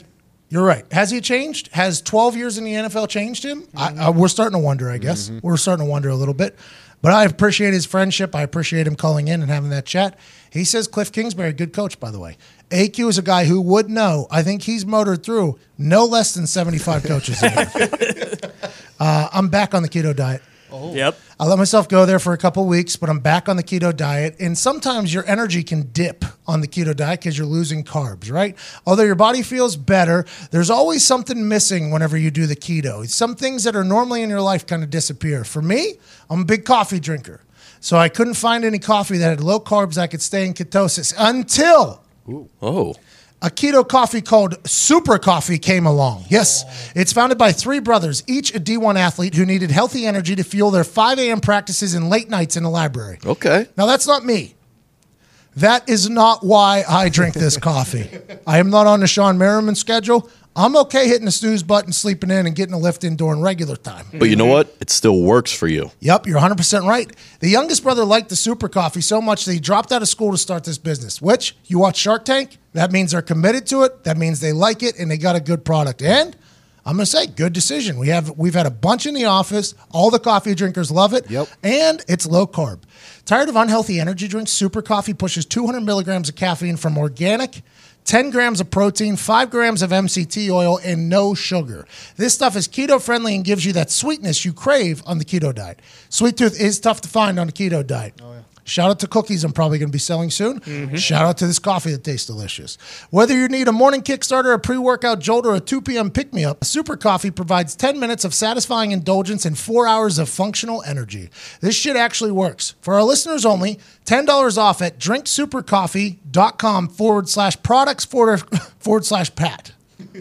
you're right. Has he changed? Has 12 years in the NFL changed him? I, I, we're starting to wonder, I guess. We're starting to wonder a little bit. But I appreciate his friendship. I appreciate him calling in and having that chat. He says Kliff Kingsbury, good coach, by the way. AQ is a guy who would know. I think he's motored through no less than 75 coaches. a year. (laughs) uh, I'm back on the keto diet. Oh. Yep. I let myself go there for a couple weeks, but I'm back on the keto diet. And sometimes your energy can dip on the keto diet because you're losing carbs, right? Although your body feels better, there's always something missing whenever you do the keto. Some things that are normally in your life kind of disappear. For me, I'm a big coffee drinker. So I couldn't find any coffee that had low carbs that could stay in ketosis until Oh, a keto coffee called Super Coffee came along. Yes, it's founded by three brothers, each a D1 athlete who needed healthy energy to fuel their 5 a.m. practices and late nights in the library. Okay. Now, that's not me. That is not why I drink this coffee. (laughs) I am not on the Shawne Merriman schedule. I'm okay hitting the snooze button, sleeping in, and getting a lift in during regular time. But you know what? It still works for you. Yep, you're 100% right. The youngest brother liked the super coffee so much that he dropped out of school to start this business, which you watch Shark Tank, that means they're committed to it. That means they like it and they got a good product. And I'm going to say good decision. We have we've had a bunch in the office. All the coffee drinkers love it. Yep. And it's low carb. Tired of unhealthy energy drinks? Super Coffee pushes 200 milligrams of caffeine from organic 10 grams of protein, 5 grams of MCT oil, and no sugar. This stuff is keto friendly and gives you that sweetness you crave on the keto diet. Sweet tooth is tough to find on the keto diet. Oh, Shout out to cookies I'm probably going to be selling soon. Mm-hmm. Shout out to this coffee that tastes delicious. Whether you need a morning kickstarter, a pre workout jolt, or a 2 p.m. pick me up, Super Coffee provides 10 minutes of satisfying indulgence and four hours of functional energy. This shit actually works. For our listeners only, $10 off at drinksupercoffee.com forward slash products forward, (laughs) forward slash pat. (laughs)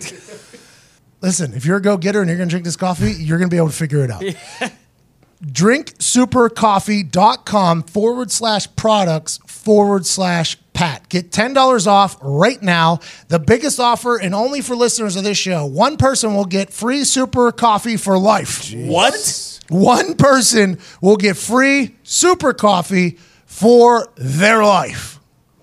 Listen, if you're a go getter and you're going to drink this coffee, you're going to be able to figure it out drinksupercoffee.com forward slash products forward slash Pat. Get $10 off right now. The biggest offer and only for listeners of this show. One person will get free super coffee for life. What? One person will get free super coffee for their life.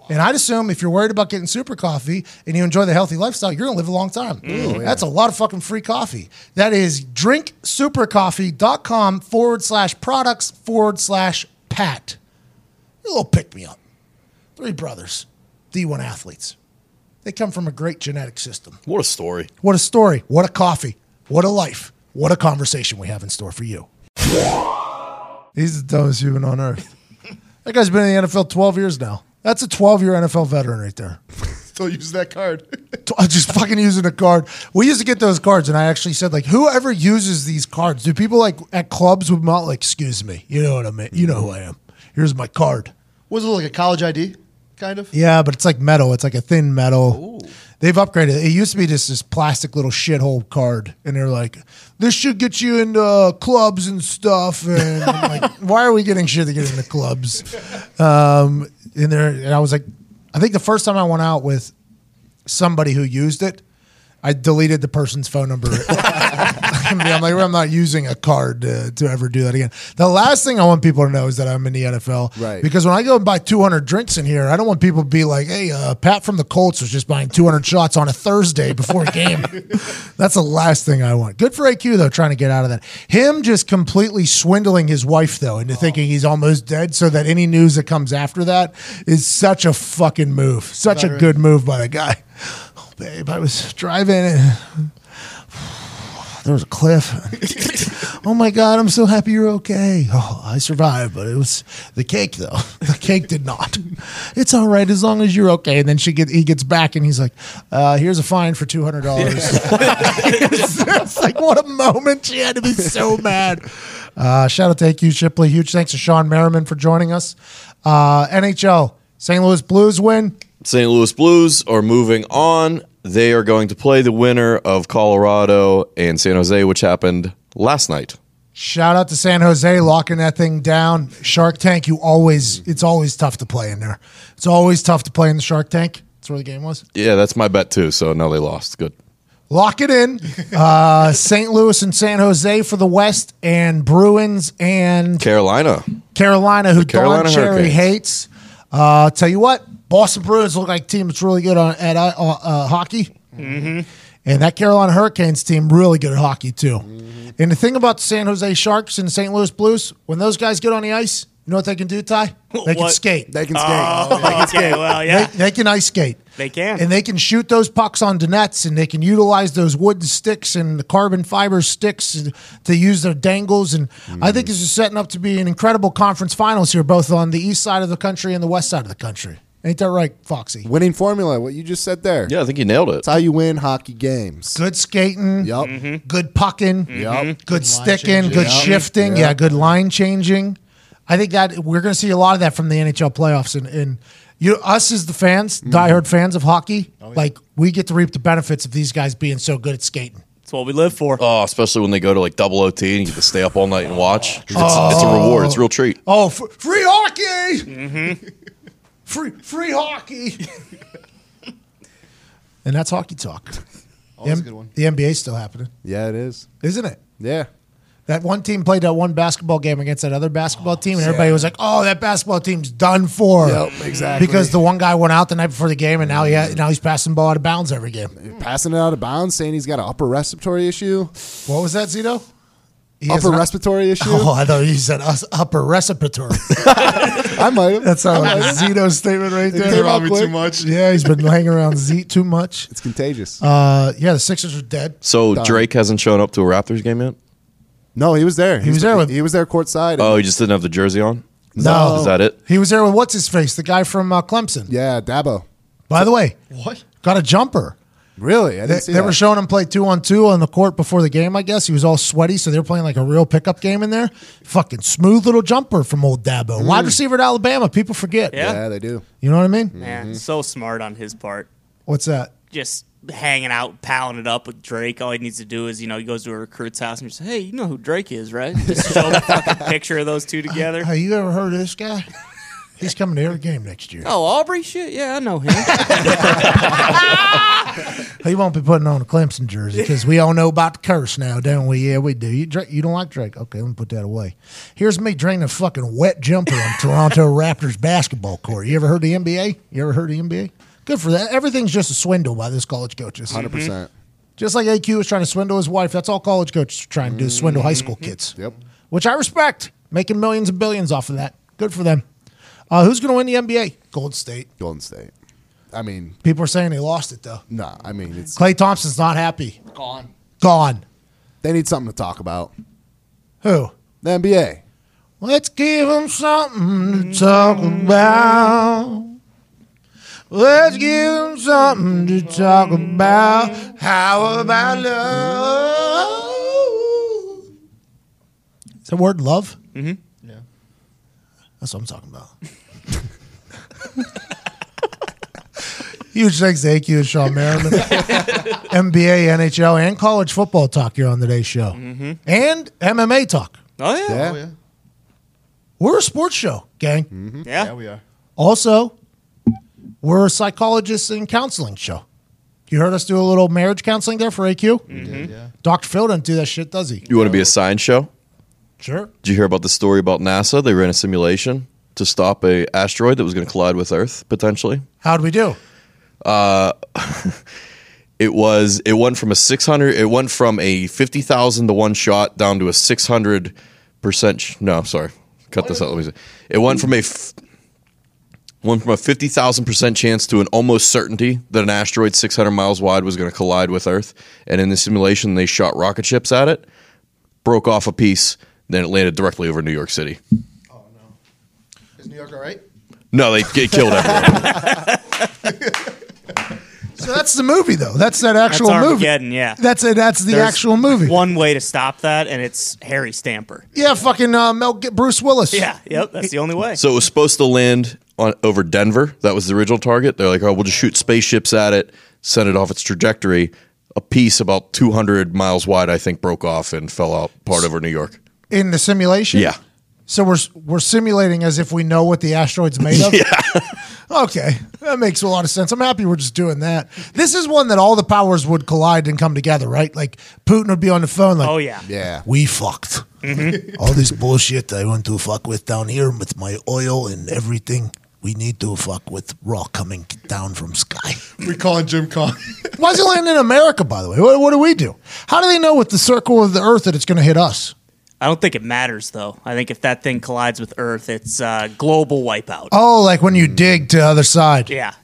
And I'd assume if you're worried about getting super coffee and you enjoy the healthy lifestyle, you're gonna live a long time. That's a lot of fucking free coffee. That is drinksupercoffee.com forward slash products forward slash pat. A little pick me up. Three brothers, D1 athletes. They come from a great genetic system. What a story. What a story. What a coffee. What a life. What a conversation we have in store for you. He's the dumbest human on earth. (laughs) That guy's been in the NFL 12 years now. That's a 12 year NFL veteran right there. (laughs) Still use that card. (laughs) I'm just fucking using a card. We used to get those cards, and I actually said, like, whoever uses these cards, do people like at clubs would not like, excuse me, you know what I mean? You know who I am. Here's my card. Was it like a college ID, kind of? Yeah, but it's like metal. It's like a thin metal. They've upgraded. it. Used to be just this plastic little shithole card, and they're like, "This should get you into uh, clubs and stuff." And I'm like, (laughs) why are we getting shit to get into clubs? Um, and there, and I was like, I think the first time I went out with somebody who used it, I deleted the person's phone number. (laughs) I'm like, I'm not using a card to, to ever do that again. The last thing I want people to know is that I'm in the NFL. Right. Because when I go and buy 200 drinks in here, I don't want people to be like, hey, uh, Pat from the Colts was just buying 200 shots on a Thursday before a game. (laughs) That's the last thing I want. Good for AQ, though, trying to get out of that. Him just completely swindling his wife, though, into thinking he's almost dead so that any news that comes after that is such a fucking move. Such a good move by the guy. (laughs) Oh, babe, I was driving and there was a cliff. (laughs) oh my God, I'm so happy you're okay. Oh, I survived, but it was the cake though. (laughs) The cake did not. It's all right as long as you're okay. And then she get he gets back and he's like, uh, "Here's a fine for two hundred dollars." (laughs) it's, like what a moment. She had to be so mad. Uh, shout out to AQ Shipley. Huge thanks to Shawne Merriman for joining us. Uh, NHL St. Louis Blues win. St. Louis Blues are moving on. They are going to play the winner of Colorado and San Jose, which happened last night. Shout out to San Jose locking that thing down. Shark Tank, you always it's always tough to play in there. It's always tough to play in the Shark Tank. That's where the game was. Yeah, that's my bet too. So no, they lost. Good. Lock it in. (laughs) Uh, St. Louis and San Jose for the West, and Bruins and Carolina. Carolina, who Carolina Don Cherry hates. Uh, tell you what, Boston Bruins look like a team that's really good on, at uh, uh, hockey. And that Carolina Hurricanes team really good at hockey too. And the thing about the San Jose Sharks and the St. Louis Blues, when those guys get on the ice, you know what they can do, Ty? (laughs) They can skate. They can skate. Oh, (laughs) okay. Well, yeah. They, they can ice skate. They can. And they can shoot those pucks onto nets and they can utilize those wooden sticks and the carbon fiber sticks to use their dangles. And I think this is setting up to be an incredible conference finals here, both on the east side of the country and the west side of the country. Ain't that right, Foxy? Winning formula, what you just said there. Yeah, I think you nailed it. That's how you win hockey games. Good skating, Yep. Mm-hmm. good pucking, Yep. Mm-hmm. good sticking, good Yep. shifting, Yep. yeah, good line changing. I think that we're going to see a lot of that from the NHL playoffs, and, and You, us as the fans, Mm-hmm. diehard fans of hockey, Oh, like we get to reap the benefits of these guys being so good at skating. That's what we live for. Oh, especially when they go to like double OT and you get to stay up all night and watch. It's, it's a oh. reward. It's a real treat. Oh, f- free hockey! Mm-hmm. (laughs) Free free hockey. (laughs) and that's hockey talk. (laughs) Always a M- good one. The NBA's still happening, Yeah, it is. isn't it? Yeah. That one team played that one basketball game against that other basketball oh, team, and everybody was like, "Oh, that basketball team's done for." Yep, exactly. Because the one guy went out the night before the game, and now he now he's passing the ball out of bounds every game. Passing it out of bounds, saying he's got an upper respiratory issue. What was that, Zito? He Upper an- respiratory issue. Oh, I thought you said us upper respiratory. (laughs) I might have. That's a Zito statement right there. came out me too much. Yeah, he's been hanging around Z too much. It's contagious. Uh, yeah, the Sixers are dead. So Done. Drake hasn't shown up to a Raptors game yet. no, he was there. He was there with- He was there courtside. Oh, he just didn't have the jersey on. No. Is that it? He was there with what's his face, the guy from uh, Clemson. yeah, Dabo. By the way, What? got a jumper. Really? I They, didn't see they that. were showing him play two on two on the court before the game. I guess he was all sweaty, so they were playing like a real pickup game in there. Fucking smooth little jumper from old Dabo, Mm. wide receiver at Alabama. People forget. Yeah. yeah, they do. You know what I mean? Man, so smart on his part. What's that? Just hanging out, palling it up with Drake. All he needs to do is, you know, he goes to a recruit's house and just, hey, you know who Drake is, right? Just show the fucking picture of those two (laughs) together. Hey, you ever heard of this guy? He's coming to every game next year. Oh, Aubrey? Shit, yeah, I know him. (laughs) He won't be putting on a Clemson jersey because we all know about the curse now, don't we? Yeah, we do. You, Drake, you don't like Drake? Okay, let me put that away. Here's me draining a fucking wet jumper on Toronto (laughs) Raptors basketball court. You ever heard of the NBA? You ever heard of the NBA? Good for that. Everything's just a swindle by this college coaches. 100%. Mm-hmm. Just like AQ was trying to swindle his wife. That's all college coaches are trying to do: is swindle high school mm-hmm. kids. Yep. Which I respect. Making millions and billions off of that. Good for them. Uh, who's going to win the NBA? Golden State. Golden State. I mean, People are saying they lost it though. nah, I mean, it's Klay Thompson's not happy. Gone. Gone. they need something to talk about. Who? The NBA. Let's give them something to talk about. Let's give them something to talk about. How about love? Is that word love? Yeah. That's what I'm talking about. (laughs) Huge thanks to AQ and Shawne Merriman. (laughs) NBA, NHL, and college football talk here on today's show. Mm-hmm. And MMA talk. oh, yeah. Yeah. Oh, yeah. We're a sports show, gang. Mm-hmm. Yeah. Yeah, we are. Also, we're a psychologist and counseling show. You heard us do a little marriage counseling there for AQ? Mm-hmm. Yeah, yeah. Dr. Phil doesn't do that shit, does he? You want to be a science show? Sure. Did you hear about the story about NASA? They ran a simulation to stop a asteroid that was going to collide with Earth potentially. How'd we do? Uh, (laughs) it was it went from a 600 it went from a 50,000 to one shot down to a 600 percent no sorry cut this out let me see. it went from a f- went from a 50,000 percent chance to an almost certainty that an asteroid 600 miles wide was going to collide with Earth and in the simulation they shot rocket ships at it broke off a piece then it landed directly over New York City Oh, no. Is New York all right? no they get killed (laughs) everyone So that's the movie, though. That's that That's actual movie. Armageddon, yeah. That's it. That's the There's actual movie. One way to stop that, and it's Harry Stamper. Yeah, fucking uh, Mel G- Bruce Willis. Yeah, yep, that's the only way. So it was supposed to land on over Denver. That was the original target. They're like, oh, we'll just shoot spaceships at it, send it off its trajectory. A piece about 200 miles wide, I think, broke off and fell out part over New York. In the simulation. Yeah. So we're we're simulating as if we know what the asteroid's made of. (laughs) Yeah. okay, that makes a lot of sense. I'm happy we're just doing that. This is one that all the powers would collide and come together, right? Like Putin would be on the phone, like, oh yeah, Yeah. we fucked. Mm-hmm. (laughs) All this bullshit I want to fuck with down here with my oil and everything. We need to fuck with rock coming down from sky. We call it Jim Con. Why is it landing in America, by the way? What, what do we do? How do they know with the circle of the Earth that it's going to hit us? I don't think it matters though. I think if that thing collides with Earth, it's uh, global wipeout. Oh, like when you dig to the other side, Yeah,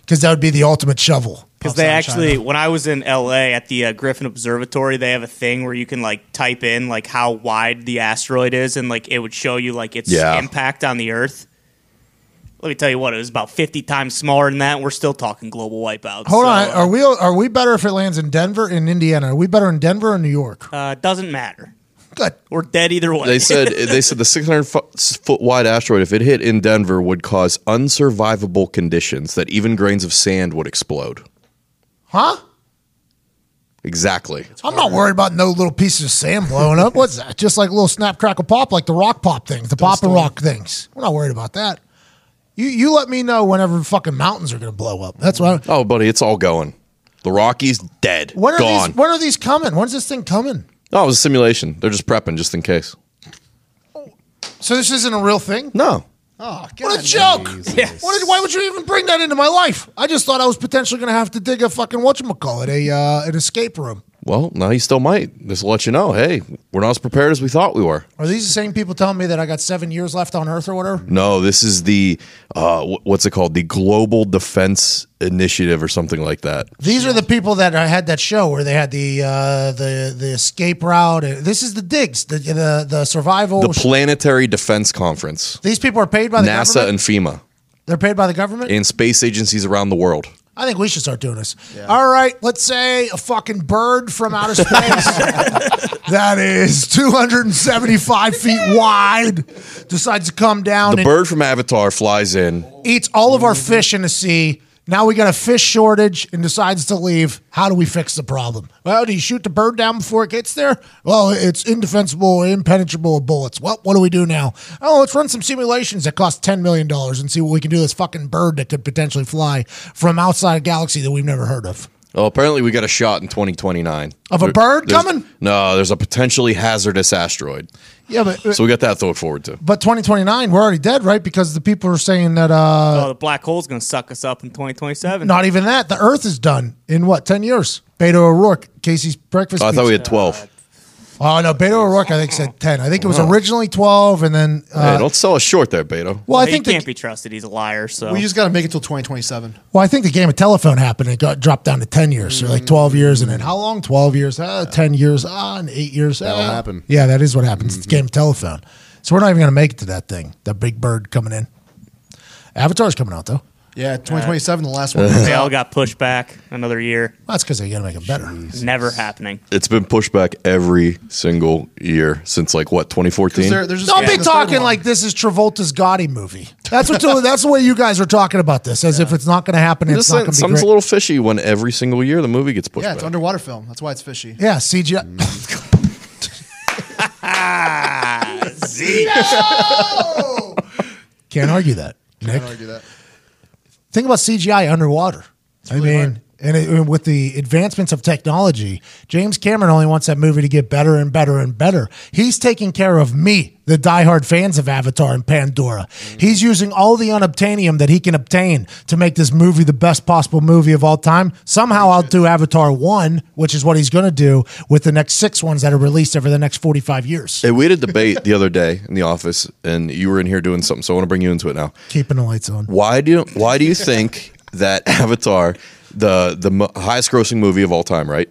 because that would be the ultimate shovel. because they actually, China. when I was in LA at the uh, Griffith Observatory, they have a thing where you can like type in like how wide the asteroid is, and like it would show you like its Yeah. impact on the Earth. Let me tell you what, it was about fifty times smaller than that. and We're still talking global wipeout. Hold So, on, are we are we better if it lands in Denver in Indiana? Are we better in Denver or New York? Uh, doesn't matter. Good. We're dead either way. They said they said the 600 foot wide asteroid, if it hit in Denver, would cause unsurvivable conditions that even grains of sand would explode. Huh? Exactly. I'm not worried about no little pieces of sand blowing up. What's that? Just like a little snap, crackle, pop, like the rock pop things, the pop and rock things. We're not worried about that. You you let me know whenever fucking mountains are going to blow up. That's what. I, Oh, buddy, it's all going. The Rockies dead. when are Gone. these? When are these coming? When's this thing coming? No, it was a simulation. They're just prepping just in case. So this isn't a real thing. No. Oh, What a God. joke! What did, why would you even bring that into my life? I just thought I was potentially going to have to dig a fucking whatchamacallit, a uh, an escape room. Well, now you still might. Just to let you know, hey, we're not as prepared as we thought we were. Are these the same people telling me that I got seven years left on Earth or whatever? No, this is the uh, what's it called? The Global Defense Initiative or something like that. These are the people that I had that show where they had the uh, the the escape route. This is the digs, the the, the survival. The Planetary Defense Conference. These people are paid by the NASA government. and FEMA They're paid by the government. and space agencies around the world. I think we should start doing this. All right, let's say a fucking bird from outer space (laughs) that is 275 feet wide decides to come down The and bird from Avatar flies in. eats all of our fish in the sea. Now we got a fish shortage and decides to leave. How do we fix the problem? Well, do you shoot the bird down before it gets there? Well, it's indefensible, impenetrable with bullets. Well, what do we do now? Oh, let's run some simulations that cost $10 million and see what we can do with this fucking bird that could potentially fly from outside a galaxy that we've never heard of. Oh, apparently we got a shot in 2029 Of a There- bird coming? No, there's a potentially hazardous asteroid. Yeah, but So we got that to look forward to. but 2029, we're already dead, right? Because the people are saying that uh oh, the black hole's going to suck us up in 2027. not even that. The Earth is done in what, 10 years? Beto O'Rourke, Casey's breakfast. Oh, I thought speech. we had 12. Oh no, Beto O'Rourke I think said ten. I think it was originally twelve, and then uh, hey, don't sell us short there, Beto. well, I think he think can't the, be trusted. He's a liar. So We just got to make it till 2027. well, I think the game of telephone happened. and It got dropped down to ten years, or like twelve years, and then how long? Twelve years, uh, ten years, ah, and eight years. That'll ah. happen. Yeah, that is what happens. It's the game of telephone. So we're not even going to make it to that thing. That big bird coming in. Avatar's coming out though. Yeah, 2027, the last one. (laughs) they all got pushed back another year. That's because they got to make it better. Never happening. It's been pushed back every single year since like what 2014. There- there's just Don't be this third talking one. like this is Travolta's Gotti movie. That's what. (laughs) that's the way you guys are talking about this, as if it's not going to happen. and Just It's not saying, going to be something's great. a little fishy when every single year the movie gets pushed Yeah, it's back. underwater film. That's why it's fishy. yeah, CGI. Mm. (laughs) Can't argue that. Nick. Can't argue that. Think about CGI underwater. I mean, and it, and with the advancements of technology, James Cameron only wants that movie to get better and better and better. He's taking care of me, the diehard fans of Avatar and Pandora. He's using all the unobtainium that he can obtain to make this movie the best possible movie of all time. Somehow I'll do Avatar 1, which is what he's going to do with the next six ones that are released over the next 45 years. Hey, we had a debate the other day in the office, and you were in here doing something. So I want to bring you into it now. Keeping the lights on. Why do you, why do you think that Avatar, the the mo- highest grossing movie of all time, right?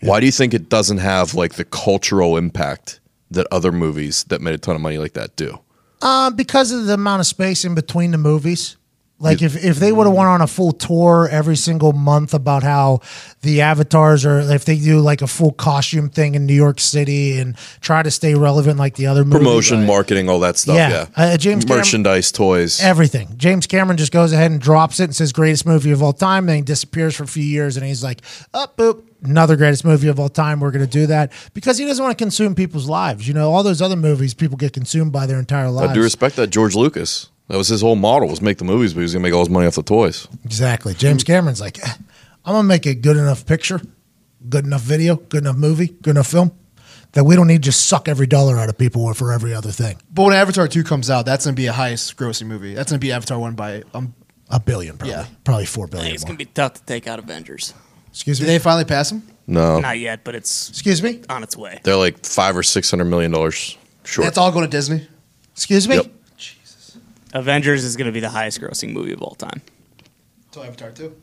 Why do you think it doesn't have like the cultural impact that other movies that made a ton of money like that do? Uh, because of the amount of space in between the movies. Like if, if they would have went on a full tour every single month about how the avatars are, if they do like a full costume thing in New York City and try to stay relevant like the other movies, Promotion, marketing, all that stuff. Yeah. Yeah, Uh, James merchandise, toys. everything. James Cameron just goes ahead and drops it and says greatest movie of all time. Then he disappears for a few years and he's like, up, boop, another greatest movie of all time. We're going to do that because he doesn't want to consume people's lives. You know, all those other movies, people get consumed by their entire lives. I do respect that George Lucas. That was his whole model was make the movies, but he was gonna make all his money off the toys. Exactly. James Cameron's like, "Eh, I'm gonna make a good enough picture, good enough video, good enough movie, good enough film that we don't need to just suck every dollar out of people for every other thing. But when Avatar 2 comes out, that's going to be a highest grossing movie. That's going to be Avatar 1 by. Um, A billion, probably, Yeah. probably four billion. It's more. going to be tough to take out Avengers. Excuse did me. they finally pass him? No, Not yet, but it's Excuse me. on its way. they're like five or six hundred million dollars short. That's all going to Disney. Excuse me. Yep. Avengers is going to be the highest grossing movie of all time. So Avatar 2.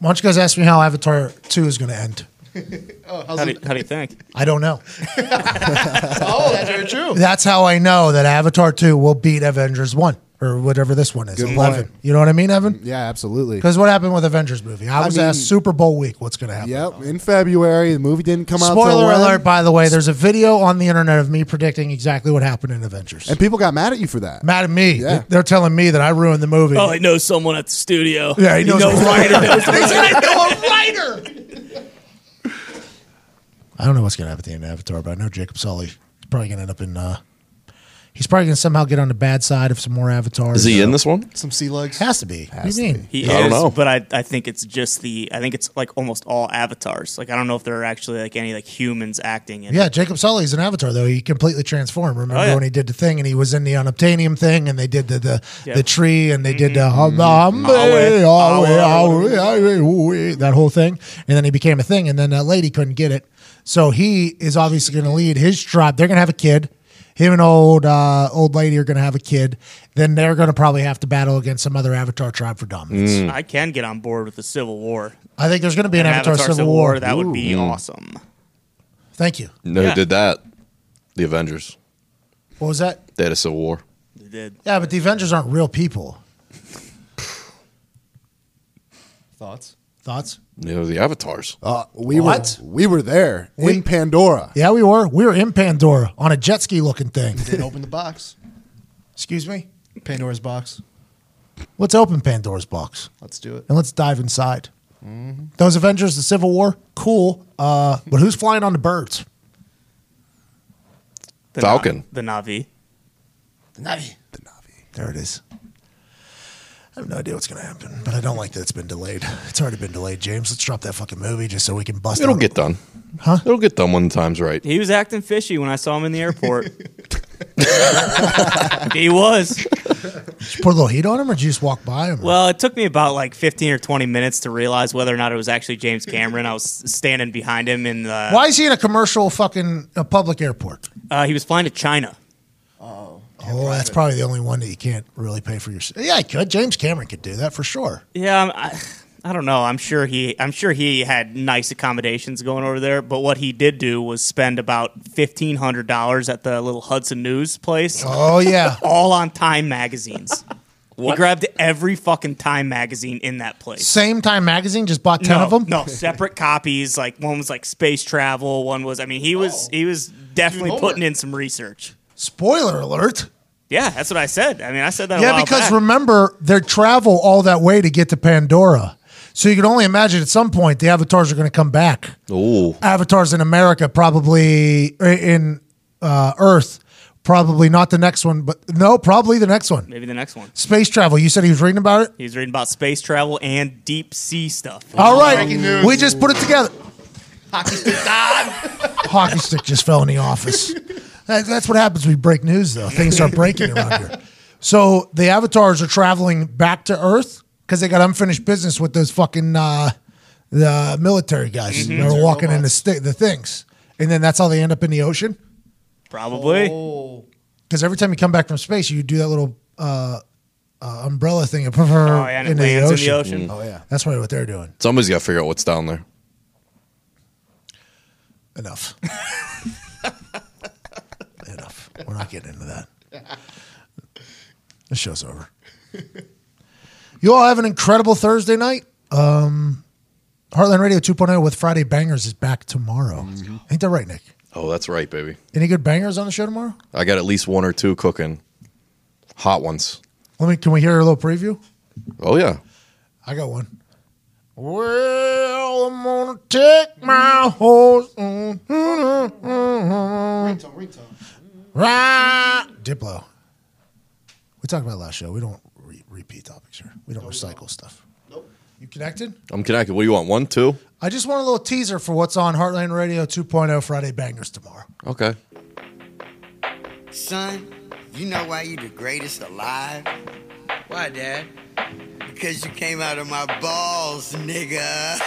Why don't you guys ask me how Avatar Two is going to end? (laughs) Oh, how's How do, it? how do you think? I don't know. (laughs) oh, that's very true. That's how I know that Avatar Two will beat Avengers One. Or whatever this one is. Good Eleven. point. You know what I mean, Evan? Yeah, absolutely. Because what happened with Avengers movie? I was mean- asked Super Bowl week. What's going to happen? Yep, in February, the movie didn't come out. till Spoiler when? alert! By the way, there's a video on the internet of me predicting exactly what happened in Avengers. and people got mad at you for that. Mad at me. Yeah. They're telling me that I ruined the movie. Oh, I know someone at the studio. yeah, he knows, a writer. knows (laughs) He said, I know a writer. I don't know what's going to happen at the end of Avatar, but I know Jacob Sully is probably going to end up in. Uh, he's probably going to somehow get on the bad side of some more avatars. Is he in this one? Some sea legs. Has to be. what do you mean? He I don't is, know. but I, I think it's just the I think it's like almost all avatars. Like I don't know if there are actually like any like humans acting in. Yeah, it. Jacob Sully's an avatar though. He completely transformed. Remember Oh, yeah. when he did the thing and he was in the unobtainium thing and they did the the, Yeah. the tree and they did the hum- that whole thing. And then he became a thing and then that lady couldn't get it. So he is obviously going to lead his tribe. They're going to have a kid. Him and old uh, old lady are going to have a kid. Then they're going to probably have to battle against some other avatar tribe for dominance. Mm. I can get on board with the Civil War. I think there's going to be an, An avatar, Civil, War. That would be awesome. Thank you. No, Yeah. who did that? The Avengers. What was that? They had a civil war. They did. Yeah, but the Avengers aren't real people. Thoughts? Thoughts? You know, the avatars. Uh, we What? were we were there We- in Pandora. Yeah, we were. We were in Pandora on a jet ski looking thing. Didn't open the box. Excuse me? Pandora's box. Let's open Pandora's box Let's do it. and let's dive inside. Those Avengers, the Civil War, cool. Uh, but who's flying on the birds? The Falcon. Na- the Na'vi. The Na'vi. The Na'vi. There it is. I have no idea what's going to happen, but I don't like that it's been delayed. It's already been delayed, James. Let's drop that fucking movie just so we can bust It'll out- get done. Huh? It'll get done when the time's right. He was acting fishy when I saw him in the airport. (laughs) he was. Did you put a little heat on him or did you just walk by him? Well, it took me about like 15 or 20 minutes to realize whether or not it was actually James Cameron. I was standing behind him, in the. Why is he in a commercial fucking uh, public airport? uh, he was flying to China. Oh, that's probably the only one that you can't really pay for yourself. Yeah, I could. James Cameron could do that for sure. Yeah, I'm- I, I don't know. I'm sure he. I'm sure he had nice accommodations going over there. But what he did do was spend about fifteen hundred dollars at the little Hudson News place, Oh yeah. (laughs) all on Time magazines. (laughs) He grabbed every fucking Time magazine in that place. Same Time Magazine just bought ten no, of them. No, separate (laughs) copies. Like one was like space travel. One was. I mean, he was he was definitely Dude, putting in some research. Spoiler alert. Yeah, that's what I said. I mean, I said that. a Yeah, while because back. remember, they travel all that way to get to Pandora. So you can only imagine at some point the avatars are going to come back. Oh, Avatars in America, probably in uh, Earth, probably not the next one, but no, probably the next one. maybe the next one. Space travel. You said he was reading about it. He was reading about space travel and deep sea stuff. All right, Breaking news. we just put it together. Hockey stick God. Hockey stick just fell in the office. (laughs) That, that's what happens when we break news, though. Things start breaking around here. (laughs) So the avatars are traveling back to Earth because they got unfinished business with those fucking uh, the military guys They're walking in the, sti- the things, and then that's how they end up in the ocean. Probably. Oh. Because every time you come back from space, you do that little uh, uh, umbrella thing and (laughs) Oh, yeah, and it into the lands in the ocean. Oh yeah, that's probably what they're doing. somebody's got to figure out what's down there. Enough. (laughs) Enough. We're not getting into that. The show's over. You all have an incredible Thursday night. Um, Heartland Radio 2.0 with Friday Bangers is back tomorrow. Ain't that right, Nick? Oh, that's right, baby. Any good bangers on the show tomorrow? I got at least one or two cooking, hot ones. Let me. Can we hear a little preview? Oh yeah, I got one. Well, I'm gonna take my horse. on- Ringtone, ringtone. Right. Diplo. We talked about last show. We don't re- repeat topics here. We don't recycle stuff. Nope. You connected? I'm connected. What do you want? One, two? I just want a little teaser for what's on Heartland Radio 2.0 Friday Bangers tomorrow. Okay. Son, you know why you're the greatest alive? Why, Dad? Because you came out of my balls, nigga.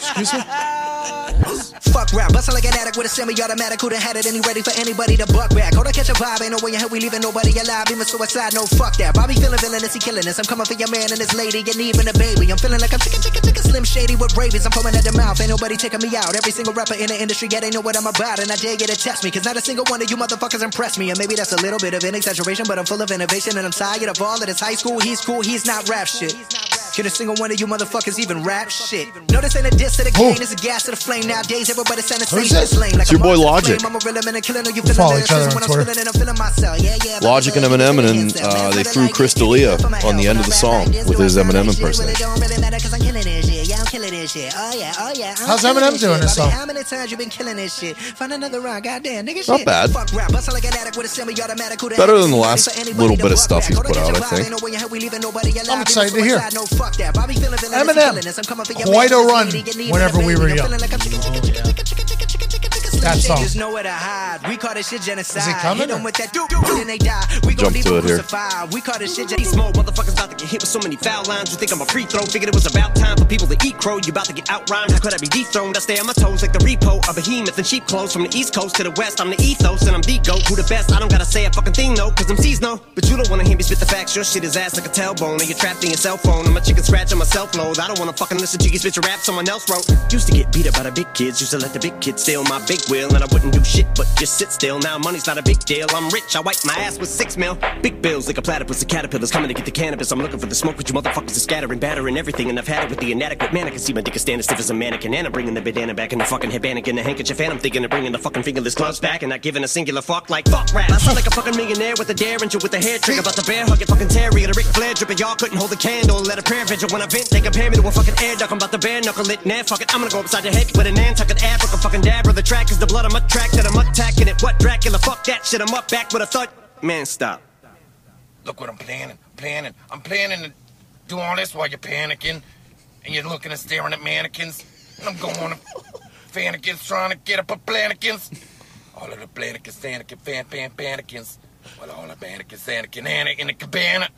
Excuse me? (laughs) Fuck rap, bustle like an addict with a semi-automatic. Who done had it and he ready for anybody to buck back? Hold on, catch a vibe, ain't no way in hell we leaving nobody alive. Even suicide, no fuck that. Bobby feeling villainous, he killing us. I'm coming for your man and his lady, and even a baby. I'm feeling like I'm chicken, chicken, chicken, slim Slim Shady with rabies, I'm foaming at the mouth. Ain't nobody taking me out. Every single rapper in the industry, yeah, they know what I'm about. And I dare you to test me, cause not a single one of you motherfuckers impress me. And maybe that's a little bit of an exaggeration, but I'm full of innovation and I'm tired of all of this high school. He's cool, he's not rap shit. Can a single one of you motherfuckers even rap shit? No, this ain't a diss to the game, this is gas to the flame. Nowadays, everybody sound the same, it's lame. Like your boy Logic. I'm a real man, killing you follow each other on Twitter. and I'm feeling myself. Yeah, yeah. Logic and Eminem, and then uh, they threw Chris D'Elia on the end of the song with his Eminem impersonation. How's Eminem doing this song? How many times you been killing this shit? Find another rhyme, goddamn, nigga. Not shit. bad. Fuck rap, bustle like an addict with a semi-automatic. Who the Better than the last little bit of stuff he's put out, I think. ain't no way in hell we leaving nobody alive. I'm excited to hear. Eminem, quite a run whenever we were young. That Slim song. Shaders to hide. We call this shit genocide. Is it coming, Hit 'em or- with that doo doo, then they die. We gon' Jump leave to 'em it here. crucified. We call this shit These genocide. small motherfuckers about to get hit with so many foul lines. You think I'm a free throw? Figured it was about time for people to eat crow. You about to get out rhymed. How could I be dethroned? I stay on my toes like the repo. A behemoth in sheep clothes from the east coast to the west. I'm the ethos and I'm the goat. Who the best? I don't gotta say a fucking thing, no. Cause I'm C's no. But you don't wanna hear me spit the facts. Your shit is ass like a tailbone. And you're trapped in your cell phone. I'm a chicken scratch on my self load. I don't wanna fucking listen to you spit your rap someone else wrote. Used to get beat up by the big kids. Used to let the big kids steal my big And I wouldn't do shit but just sit still. Now money's not a big deal. I'm rich. I wipe my ass with six mil. Big bills like a platypus. The caterpillars coming to get the cannabis. I'm looking for the smoke, but you motherfuckers are scattering, battering everything. And I've had it with the inadequate man. I can see my dick is standing stiff as a mannequin. And I'm bringing the bandana back in the fucking headband and the handkerchief. And I'm thinking of bringing the fucking fingerless gloves back. And not giving a singular fuck like fuck rap. I sound like a fucking millionaire with a derringer with a hair trigger. About the bear hug it fucking Terry. And a Ric Flair dripping. Y'all couldn't hold a candle. Let a prayer vigil when I vent. They compare me to a fucking air duck. I'm about to bare knuckle it. Nah, fuck it. I'm gonna go upside your head with an Nantucket ab. Like a fucking dab. Or the track is the blood I'm track that I'm attacking it. What Dracula? Fuck that shit. I'm up back with a thud. Man, stop. Look what I'm planning. Planning. I'm planning to do all this while you're panicking, and you're looking and staring at mannequins. And I'm going to (laughs) fannikins trying to get up a plannikins. All of the plannikins, fannikin, fan, fan, pannikins. Well, all the mannequins, Anakin, Anna in the cabana.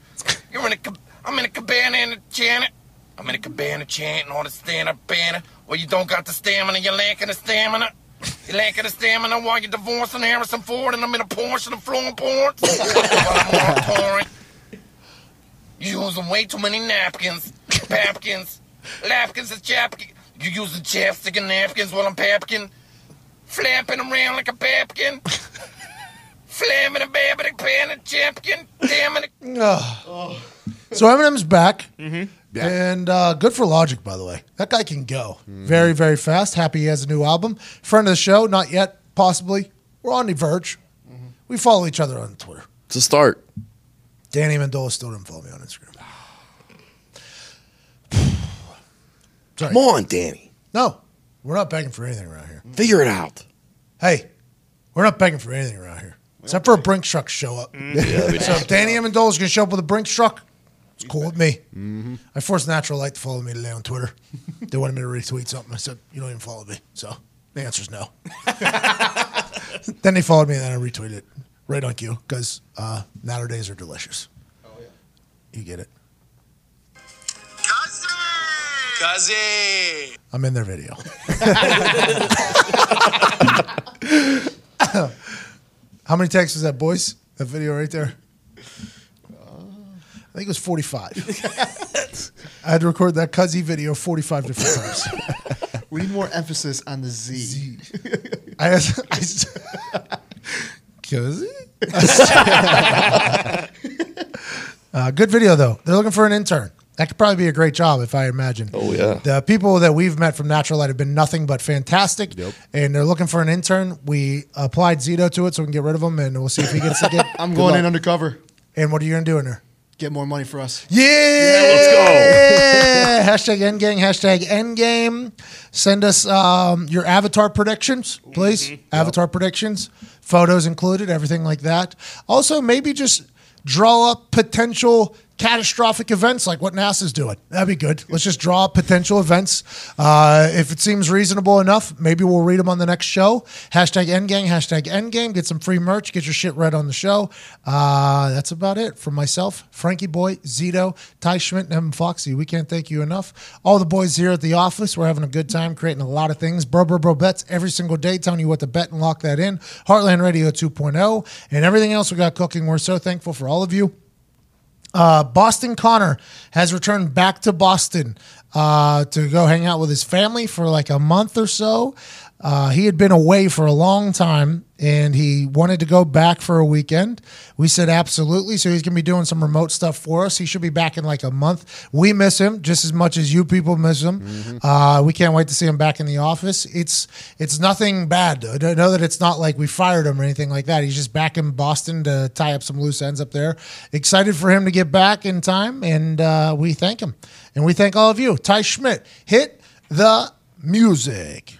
You're in a, cab- I'm in a cabana in a Janet. I'm in a cabana chanting all the stand-up banner. Well, you don't got the stamina, you're lacking the stamina. You're lacking the stamina while you're divorcing Harrison Ford, and I'm in a Porsche and I'm flowing porn. while (laughs) I'm on torrent. You using way too many napkins, papkins, lapkins and chapkins. You using chapstick and napkins while I'm papkin, flapping around like a papkin, flamming a babbity pan and champkin, damn it. Ugh. So Eminem's back, mm-hmm. And uh, good for Logic, by the way. That guy can go very, very fast. Happy he has a new album. Friend of the show, not yet, possibly. We're on the verge. We follow each other on Twitter. It's a start. Danny Amendola still didn't follow me on Instagram. (sighs) Sorry. Come on, Danny. No, we're not begging for anything around here. Figure it out. Hey, we're not begging for anything around here, except for a Brinks truck show up. that'd be (laughs) so if Danny Amendola's going to show up with a Brinks truck, it's cool with me. I forced Natural Light to follow me today on Twitter. they wanted me to retweet something. I said, "You don't even follow me," so the answer is no. (laughs) then they followed me, and then I retweeted it right on cue because uh, Naturdays are delicious. Oh yeah, you get it. Kazi! I'm in their video. (laughs) (laughs) How many takes was that, boys? That video right there? I think it was 45. (laughs) I had to record that Cuzzy video 45 different times. (laughs) We need more emphasis on the Z. (laughs) I, asked- I s- Cuzzy? uh, good video, though. They're looking for an intern. That could probably be a great job, if I imagine. Oh, yeah. The people that we've met from Natural Light have been nothing but fantastic. yep. And they're looking for an intern. We applied Zito to it so we can get rid of him, and we'll see if he gets to get. I'm Good going luck. in undercover. And what are you going to do in there? Get more money for us. Yeah, let's go. hashtag Endgame, hashtag Endgame. Send us um, your avatar predictions, please. Avatar predictions, photos included, everything like that. Also, maybe just draw up potential catastrophic events like what NASA's doing. That'd be good. Let's just draw potential events. Uh, if it seems reasonable enough, maybe we'll read them on the next show. Hashtag Endgame, hashtag Endgame. Get some free merch. Get your shit read on the show. Uh, that's about it from myself, Frankie Boy, Zito, Ty Schmidt, and Evan Foxy. We can't thank you enough. All the boys here at the office, we're having a good time creating a lot of things. Bro, bro, bro bets every single day, telling you what to bet and lock that in. Heartland Radio 2.0 and everything else we got cooking. We're so thankful for all of you. Uh, Boston Connor has returned back to Boston uh, to go hang out with his family for like a month or so. Uh, he had been away for a long time and he wanted to go back for a weekend. We said absolutely. So he's going to be doing some remote stuff for us. He should be back in like a month. We miss him just as much as you people miss him. Uh, we can't wait to see him back in the office. It's it's nothing bad. I know that it's not like we fired him or anything like that. He's just back in Boston to tie up some loose ends up there. Excited for him to get back in time, and uh, we thank him and we thank all of you. Ty Schmidt, hit the music.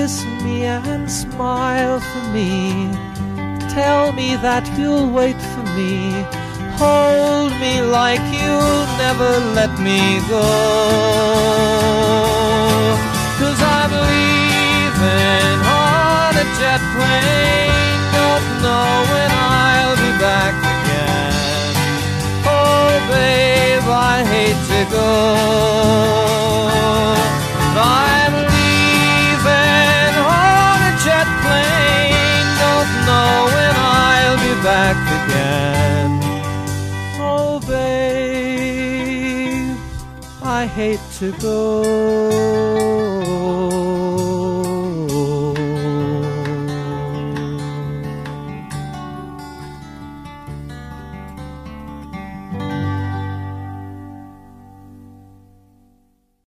kiss me and smile for me. Tell me that you'll wait for me. Hold me like you'll never let me go. Cause I'm leaving on a jet plane. Don't know when I'll be back again. Oh, babe, I hate to go. I'm jet plane, don't know when I'll be back again. Oh, babe, I hate to go.